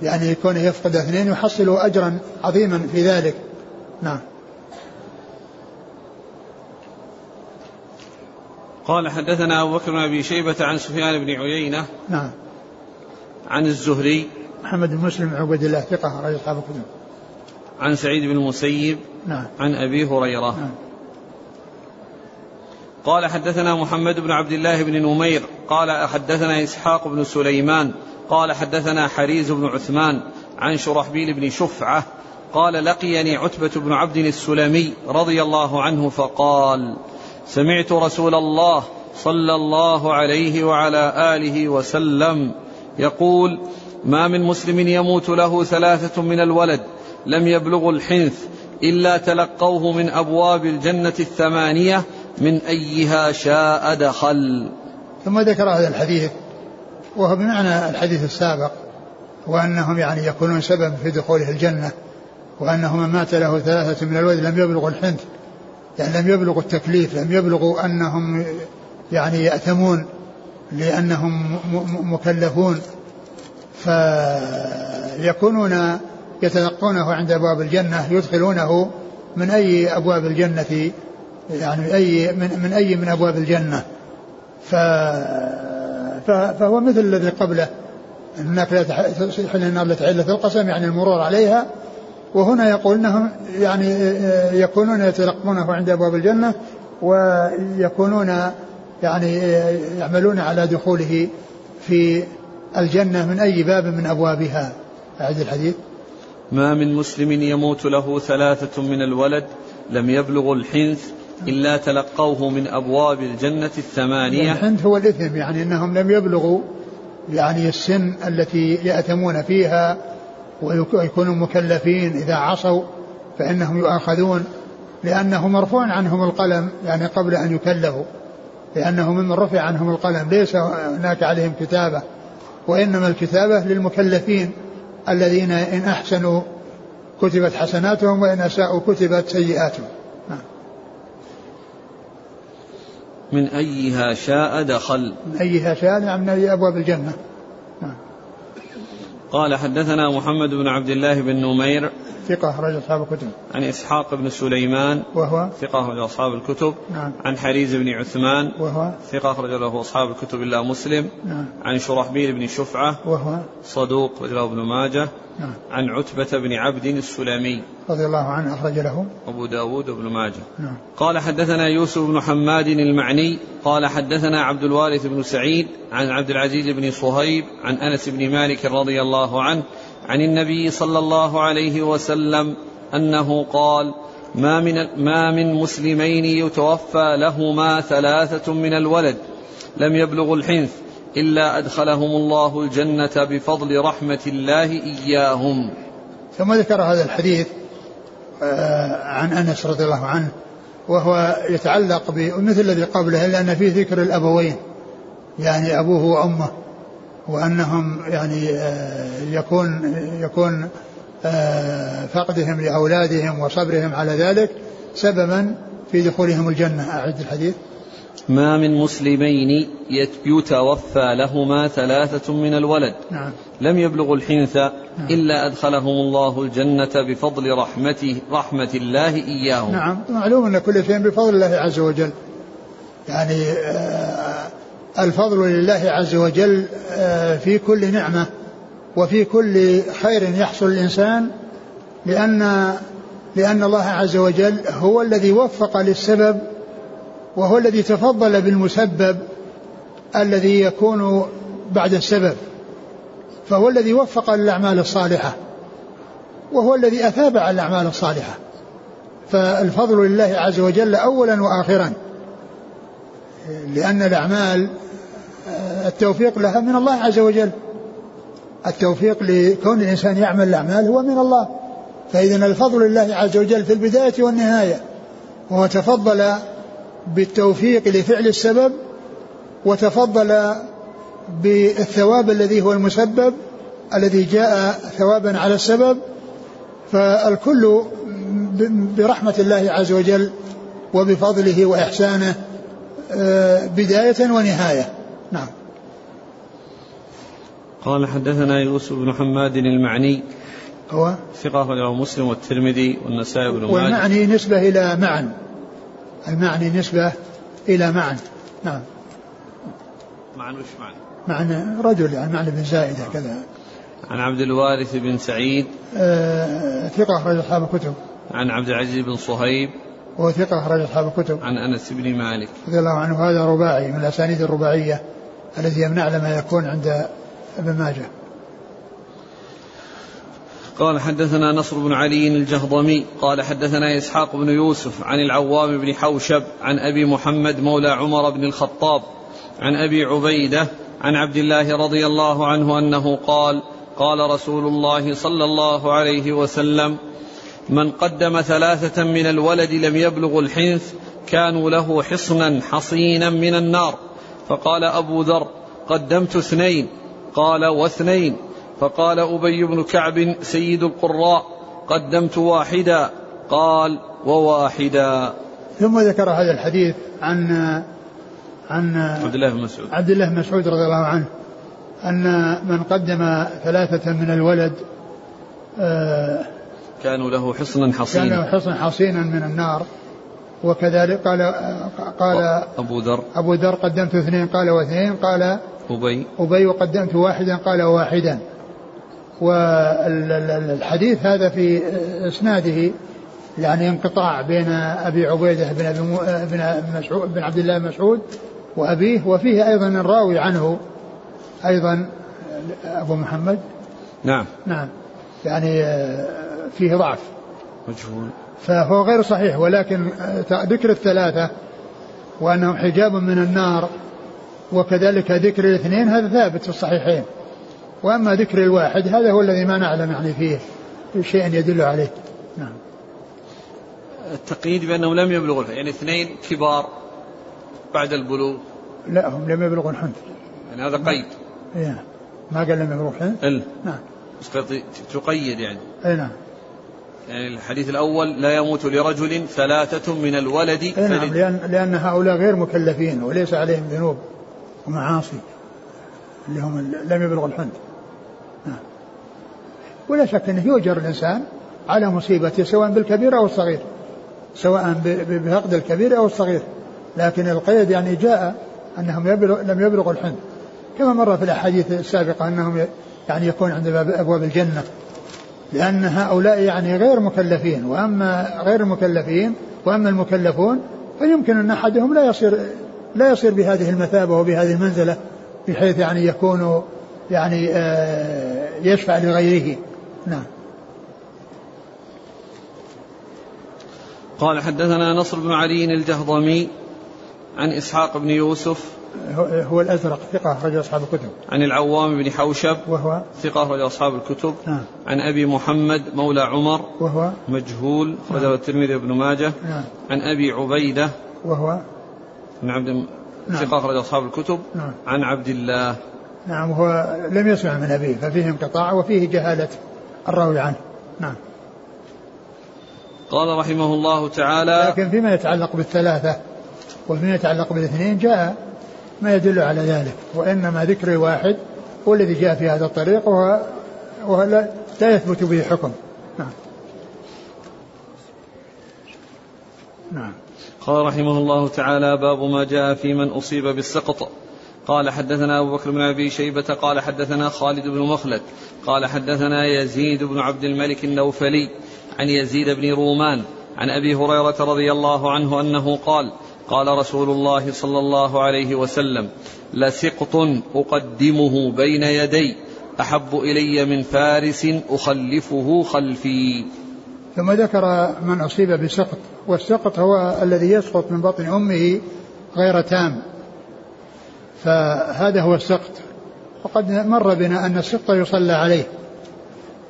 يعني كونه يفقد اثنين يحصل أجرا عظيما في ذلك. نعم. قال حدثنا أبو بكر بن أبي شيبة عن سفيان بن عيينة نعم. عن الزهري محمد بن مسلم عبد الله ثقة رجل أصحاب الكتب عن سعيد بن المسيب نعم. عن أبي هريرة. نعم. قال حدثنا محمد بن عبد الله بن نمير. قال حدثنا إسحاق بن سليمان. قال حدثنا حريز بن عثمان عن شرحبيل بن شفعة. قال لقيني عتبة بن عبد السلمي رضي الله عنه فقال سمعت رسول الله صلى الله عليه وعلى آله وسلم يقول ما من مسلم يموت له ثلاثة من الولد لم يبلغوا الحنث إلا تلقوه من أبواب الجنة الثمانية من أيها شاء دخل. ثم ذكر هذا الحديث وهو بمعنى الحديث السابق وأنهم يعني يكونون سبب في دخوله الجنة وأنه من مات له ثلاثة من الولد لم يبلغوا الحنث يعني لم يبلغوا التكليف لم يبلغوا أنهم يعني يأثمون لأنهم مكلفون. فيكونون يتلقونه عند أبواب الجنة يدخلونه من أي أبواب الجنة يعني أي من, من أي من أبواب الجنة. ف فهو مثل الذي قبله. هناك لا تحل النار لتحل القسم يعني المرور عليها وهنا يقول انهم يعني يكونون يتلقونه عند أبواب الجنة ويكونون يعني يعملون على دخوله في الجنة من أي باب من أبوابها. أعد الحديث. ما من مسلم يموت له ثلاثة من الولد لم يبلغ الحنث إلا تلقوه من أبواب الجنة الثمانية. الحنث هو الإثم يعني أنهم لم يبلغوا يعني السن التي يأتمون فيها ويكونوا مكلفين إذا عصوا فإنهم يؤاخذون لأنه مرفوع عنهم القلم يعني قبل أن يكلفوا لأنه ممن رفع عنهم القلم ليس هناك عليهم كتابة وإنما الكتابة للمكلفين الذين إن أحسنوا كتبت حسناتهم وإن أساءوا كتبت سيئاتهم نعم. من أيها شاء دخل من أيها شاء نعم من أي أبواب الجنة نعم. قال حدثنا محمد بن عبد الله بن نمير ثقة أخرج أصحاب الكتب. عن إسحاق بن سليمان وهو ثقة أخرج أصحاب الكتب. نعم. عن حريز بن عثمان وهو ثقة أخرج له أصحاب الكتب إلا مسلم. نعم. عن شرحبيل بن شفعة وهو صدوق رجله ابن ماجه. نعم. عن عتبة بن عبد السلمي رضي الله عنه أخرج له. أبو داود وابن ماجه. نعم. قال حدثنا يوسف بن حماد المعني. قال حدثنا عبد الوارث بن سعيد عن عبد العزيز بن صهيب عن أنس بن مالك رضي الله عنه عن النبي صلى الله عليه وسلم أنه قال ما من ما من مسلمين يتوفى لهما ثلاثة من الولد. لم يبلغوا الحنث. إلا أدخلهم الله الجنة بفضل رحمة الله إياهم. ثم ذكر هذا الحديث آه، عن أنس رضي الله عنه وهو يتعلق بمثل الذي قبله إلا أن فيه ذكر الأبوين يعني أبوه وأمه وأنهم يعني آه، يكون يكون آه، فقدهم لأولادهم وصبرهم على ذلك سببا في دخولهم الجنة. أعد الحديث. ما من مسلمين يتوفى لهما ثلاثة من الولد نعم. لم يبلغوا الحنث نعم. إلا أدخلهم الله الجنة بفضل رحمته رحمة الله إياهم نعم معلوم أن كل شيء بفضل الله عز وجل يعني آه الفضل لله عز وجل آه في كل نعمة وفي كل خير يحصل الإنسان لأن لأن الله عز وجل هو الذي وفق للسبب وهو الذي تفضل بالمسبب الذي يكون بعد السبب فهو الذي وفق للأعمال الصالحة وهو الذي أثاب على الأعمال الصالحة. فالفضل لله عز وجل أولا وآخرا لأن الأعمال التوفيق لها من الله عز وجل. التوفيق لكون الإنسان يعمل الأعمال هو من الله. فإذا الفضل لله عز وجل في البداية والنهاية وهو تفضل بالتوفيق لفعل السبب وتفضل بالثواب الذي هو المسبب الذي جاء ثوابا على السبب. فالكل برحمة الله عز وجل وبفضله وإحسانه آه، بداية ونهاية. نعم. قال حدثنا يوسف بن حماد المعني. هو؟ ثقة أخرجه مسلم والترمذي والنسائي بن ماجه. والمعني نسبة إلى معن. المعني نسبة إلى معن نعم. معن وش معن؟ معن رجل يعني معن بن زائدة كذا عن عبد الوارث بن سعيد. آه ثقة أخرج أصحاب الكتب. عن عبد العزيز بن صهيب. وهو ثقة أخرج أصحاب الكتب. عن أنس بن مالك. رضي الله عنه. هذا رباعي من الأسانيد الرباعية التي يمنع لما يكون عند ابن ماجه. قال حدثنا نصر بن علي الجهضمي قال حدثنا إسحاق بن يوسف عن العوام بن حوشب عن أبي محمد مولى عمر بن الخطاب عن أبي عبيدة عن عبد الله رضي الله عنه أنه قال قال رسول الله صلى الله عليه وسلم من قدم ثلاثة من الولد لم يبلغ الحنث كانوا له حصنا حصينا من النار فقال أبو ذر قدمت اثنين قال واثنين فقال أبي بن كعب سيد القراء قدمت واحدا. قال وواحدا. ثم ذكر هذا الحديث عن عن عبد الله بن مسعود. عبد الله بن مسعود رضي الله عنه أن من قدم ثلاثة من الولد آه، كانوا له حصنا حصينا. كان له حصنا حصينا من النار. وكذلك قال قال أبو ذر. أبو ذر قدمت اثنين قال واثنين قال أبي. أبي وقدمت واحدا قال واحدا. والحديث هذا في إسناده يعني انقطاع بين أبي عبيدة بن أبي بن مسعود بن عبد الله بن مسعود وأبيه وفيه أيضا الراوي عنه أيضا أبو محمد. نعم. نعم. يعني فيه ضعف. مجهول. فهو غير صحيح ولكن ذكر الثلاثة وأنهم حجاب من النار وكذلك ذكر الاثنين هذا ثابت في الصحيحين. وأما ذكر الواحد هذا هو الذي ما نعلم يعني فيه شيء يدل عليه. نعم. التقييد بأنهم لم يبلغوا يعني اثنين كبار بعد البلوغ. لا هم لم يبلغوا الحنث يعني هذا قيد. إيه. ما قال لم يبلغوا الحنث ال. نعم. تقيد يعني. اي نعم. يعني الحديث الأول لا يموت لرجل ثلاثة من الولد أي نعم. لأن, لأن هؤلاء غير مكلفين وليس عليهم ذنوب ومعاصي اللي هم لم يبلغوا الحنث نعم ولا شك أنه يؤجر الإنسان على مصيبته سواء بالكبير أو الصغير. سواء بفقد الكبير أو الصغير. لكن القيد يعني جاء أنهم يبلغ لم يبلغوا الحنث كما مر في الأحاديث السابقة أنهم يعني يكون عند أبواب الجنة. لأن هؤلاء يعني غير مكلفين. وأما غير المكلفين وأما المكلفون فيمكن أن أحدهم لا يصير لا يصير بهذه المثابة وبهذه المنزلة بحيث يعني يكون يعني آه، يشفع لغيره. نعم. قال حدثنا نصر بن علي الجهضمي عن إسحاق بن يوسف هو الأزرق ثقة أخرج أصحاب الكتب. عن العوام بن حوشب وهو؟ ثقة أخرج أصحاب الكتب. نعم. عن أبي محمد مولى عمر وهو؟ مجهول أخرجه نعم. الترمذي وابن ماجه. نعم. عن أبي عبيدة وهو؟ بن عبد نعم. ثقة أخرج أصحاب الكتب. نعم. عن عبد الله. نعم وهو لم يسمع من أبيه ففيه انقطاع وفيه جهالة. الراوي عنه. نعم. قال رحمه الله تعالى لكن فيما يتعلق بالثلاثة وفيما يتعلق بالاثنين جاء ما يدل على ذلك وإنما ذكر الواحد هو الذي جاء في هذا الطريق وهو, وهو لا, لا يثبت به حكم. نعم. نعم. قال رحمه الله تعالى باب ما جاء في من أصيب بالسقط. قال حدثنا أبو بكر بن أبي شيبة قال حدثنا خالد بن مخلد قال حدثنا يزيد بن عبد الملك النوفلي عن يزيد بن رومان عن أبي هريرة رضي الله عنه أنه قال قال رسول الله صلى الله عليه وسلم لسقط أقدمه بين يدي أحب إلي من فارس أخلفه خلفي. ثم ذكر من أصيب بسقط والسقط هو الذي يسقط من بطن أمه غير تام فهذا هو السقط. وقد مر بنا أن السقط يصلى عليه.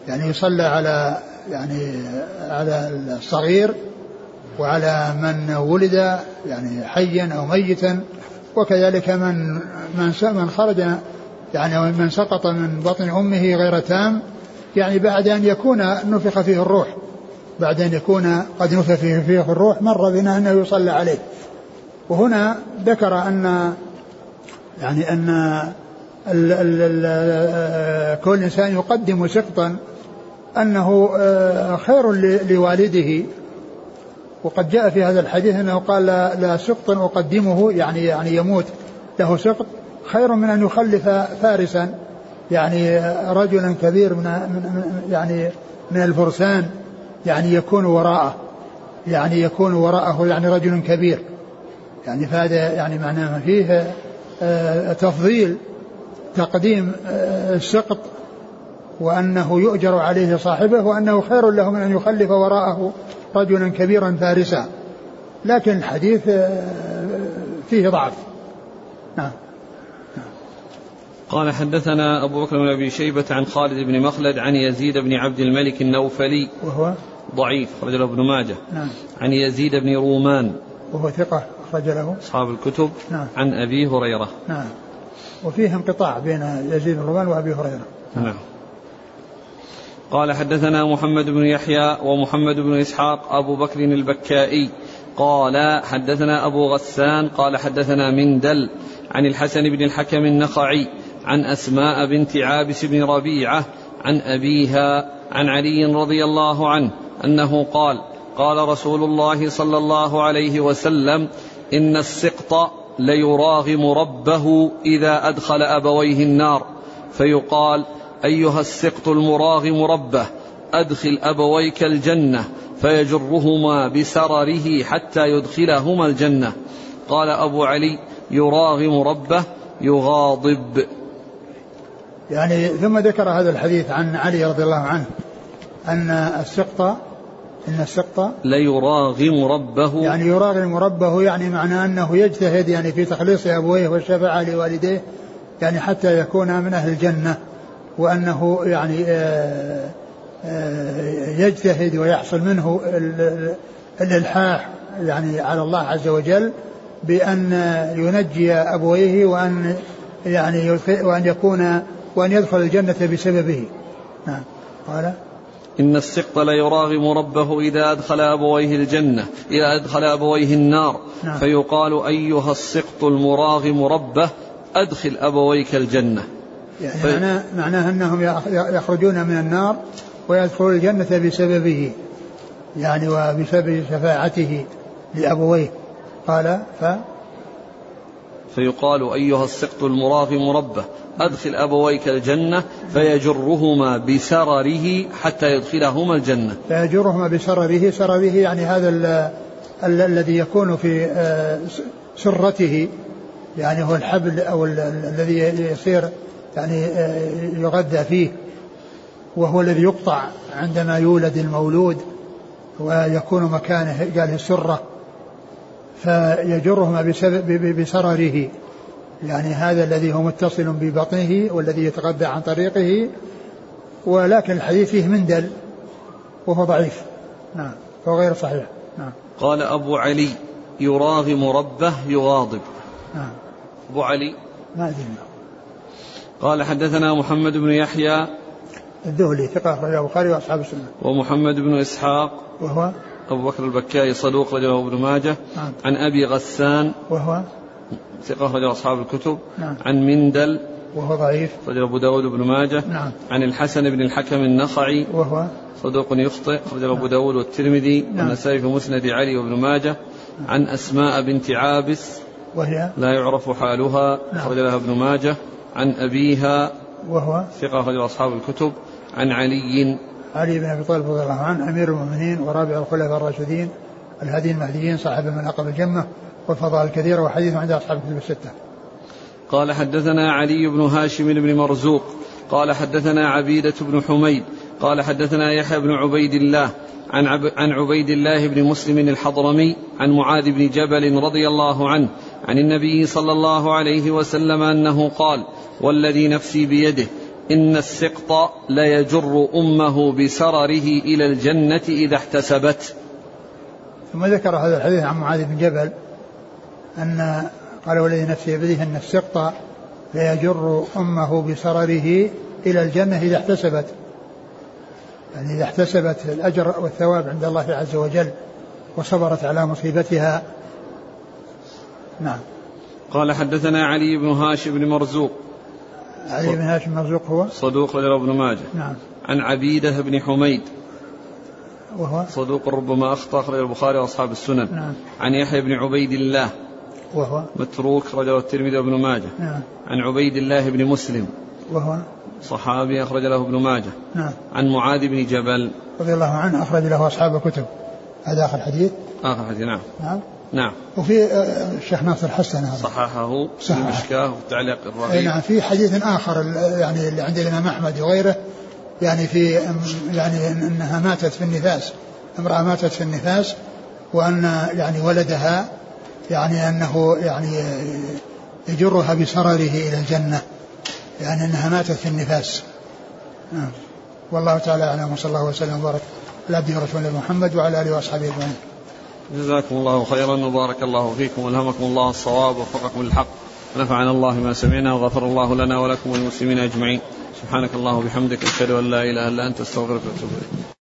يعني يصلى على يعني على الصغير وعلى من ولد يعني حيا أو ميتا. وكذلك من من من خرج يعني من سقط من بطن أمه غير تام. يعني بعد أن يكون نفخ فيه الروح. بعد أن يكون قد نفخ فيه, فيه الروح مر بنا أنه يصلى عليه. وهنا ذكر أن يعني أن ال ال ال كل إنسان يقدم سقطا أنه آه، خير لوالده. وقد جاء في هذا الحديث أنه قال لا, لا سقط أقدمه يعني يعني يموت. له سقط خير من أن يخلف فارسا يعني رجلا كبير من, من يعني من الفرسان يعني يكون وراءه يعني يكون وراءه يعني رجل كبير. يعني فهذا يعني معناه فيه آه، تفضيل تقديم آه، السقط وأنه يؤجر عليه صاحبه وأنه خير له من أن يخلف وراءه رجلا كبيرا فارسا. لكن الحديث آه، فيه ضعف. نعم. قال حدثنا أبو بكر بن أبي شيبة عن خالد بن مخلد عن يزيد بن عبد الملك النوفلي. وهو؟ ضعيف أخرج له ابن ماجه. نعم. عن يزيد بن رومان. وهو ثقة. أخرج له. أصحاب الكتب. نعم. عن أبي هريرة. نعم. وفيه انقطاع بين يزيد بن رومان وأبي هريرة. نعم. قال حدثنا محمد بن يحيى ومحمد بن إسحاق أبو بكر البكائي. قال حدثنا أبو غسان قال حدثنا مندل عن الحسن بن الحكم النخعي عن أسماء بنت عابس بن ربيعة عن أبيها عن علي رضي الله عنه أنه قال قال رسول الله صلى الله عليه وسلم إن السقط ليراغم ربه إذا أدخل أبويه النار. فيقال أيها السقط المراغم ربه أدخل أبويك الجنة فيجرهما بسرره حتى يدخلهما الجنة. قال أبو علي يراغم ربه يغاضب. يعني ثم ذكر هذا الحديث عن علي رضي الله عنه أن السقط إن السقط ليراغم ربه. يعني يراغم ربه يعني معناه أنه يجتهد يعني في تخليص أبويه والشفاعة لوالديه يعني حتى يكون من أهل الجنة وأنه يعني آه، آه، يجتهد ويحصل منه الإلحاح يعني على الله عز وجل بأن ينجي أبويه وأن يعني وأن يكون وأن يدخل الجنة بسببه. نعم. قال إن السقط ليراغم ربه إذا أدخل أبويه الجنة إذا أدخل أبويه النار. نعم. فيقال أيها السقط المراغم ربه أدخل أبويك الجنة. يعني في... معناه, معناه أنهم يخرجون من النار ويدخلون الجنة بسببه. يعني وبسبب شفاعته لأبويه. قال ف فيقال أيها السقط المراغم ربه أدخل أبويك الجنة فيجرهما بسرره حتى يدخلهما الجنة. فيجرهما بسرره سرره يعني هذا الذي يكون في آه، سرته يعني هو الحبل أو الذي يصير يعني آه، يغذى فيه وهو الذي يقطع عندما يولد المولود ويكون مكانه قال السرة فيجرهما بسبب بسرره. يعني هذا الذي هو متصل ببطنه والذي يتغذى عن طريقه ولكن الحديث فيه مندل وهو ضعيف. نعم هو غير صحيح. نعم. قال أبو علي يراغم ربه يغاضب. نعم. أبو علي. ما أدري. قال حدثنا محمد بن يحيى. الذهلي ثقة أخرجه البخاري وأصحاب السنة. ومحمد بن إسحاق. وهو أبو بكر البكائي صدوق رجله ابن ماجه. نعم. عن أبي غسان. وهو؟ ثقة رجل أصحاب الكتب. نعم. عن مندل. وهو ضعيف؟ رجل أبو داود بن ماجه. نعم. عن الحسن بن الحكم النخعي. وهو؟ صدوق يخطئ. رجل أبو داود والترمذي. نعم. والنسائي في مسند علي وابن ماجه. نعم. عن أسماء بنت عابس. وهي؟ لا يعرف حالها. نعم. لها ابن ماجه. عن أبيها. وهو؟ ثقة رجل أصحاب الكتب. عن علي. علي بن أبي طالب رضي الله عنه أمير المؤمنين ورابع الخلفاء الراشدين الهادي المهديين صاحب المناقب الجمة والفضائل الكثيرة وحديث عند أصحاب الكتب الستة. قال حدثنا علي بن هاشم بن مرزوق قال حدثنا عبيدة بن حميد قال حدثنا يحيى بن عبيد الله عن عب عن عبيد الله بن مسلم الحضرمي عن معاذ بن جبل رضي الله عنه عن النبي صلى الله عليه وسلم أنه قال والذي نفسي بيده إن السقط ليجر أمه بسرره إلى الجنة إذا احتسبت. ثم ذكر هذا الحديث عن معاذ بن جبل أن قال والذي نفسي بيده أن السقط ليجر أمه بسرره إلى الجنة إذا احتسبت. يعني إذا احتسبت الأجر والثواب عند الله عز وجل وصبرت على مصيبتها. نعم. قال حدثنا علي بن هاشم بن مرزوق علي بن هاشم مرزوق هو؟ صدوق رجل ابن ماجه. نعم. عن عبيدة بن حميد. وهو؟ صدوق ربما أخطأ أخرج البخاري وأصحاب السنن. نعم. عن يحيى بن عبيد الله. وهو؟ متروك رجل الترمذي وابن ماجه. نعم. عن عبيد الله بن مسلم. وهو؟ صحابي أخرج له ابن ماجه. نعم. عن معاذ بن جبل. رضي الله عنه أخرج له أصحاب الكتب. هذا آخر حديث؟ آخر حديث نعم. نعم. نعم. وفي آه، الشيخ ناصر حسن هذا. صححه في المشكاة وفي التعليق الرغيب نعم في حديث آخر يعني اللي عند الإمام أحمد وغيره يعني في يعني أنها ماتت في النفاس امرأة ماتت في النفاس وأن يعني ولدها يعني أنه يعني يجرها بسرره إلى الجنة يعني أنها ماتت في النفاس. نعم. والله تعالى أعلم وصلى الله وسلم وبارك على عبده ورسوله محمد وعلى آله وأصحابه أجمعين. جزاكم الله خيرا وبارك الله فيكم والهمكم الله الصواب ووفقكم للحق ونفعنا الله ما سمعنا وغفر الله لنا ولكم وللمسلمين أجمعين سبحانك اللهم وبحمدك أشهد أن لا إله إلا أنت أستغفرك وأتوب إليك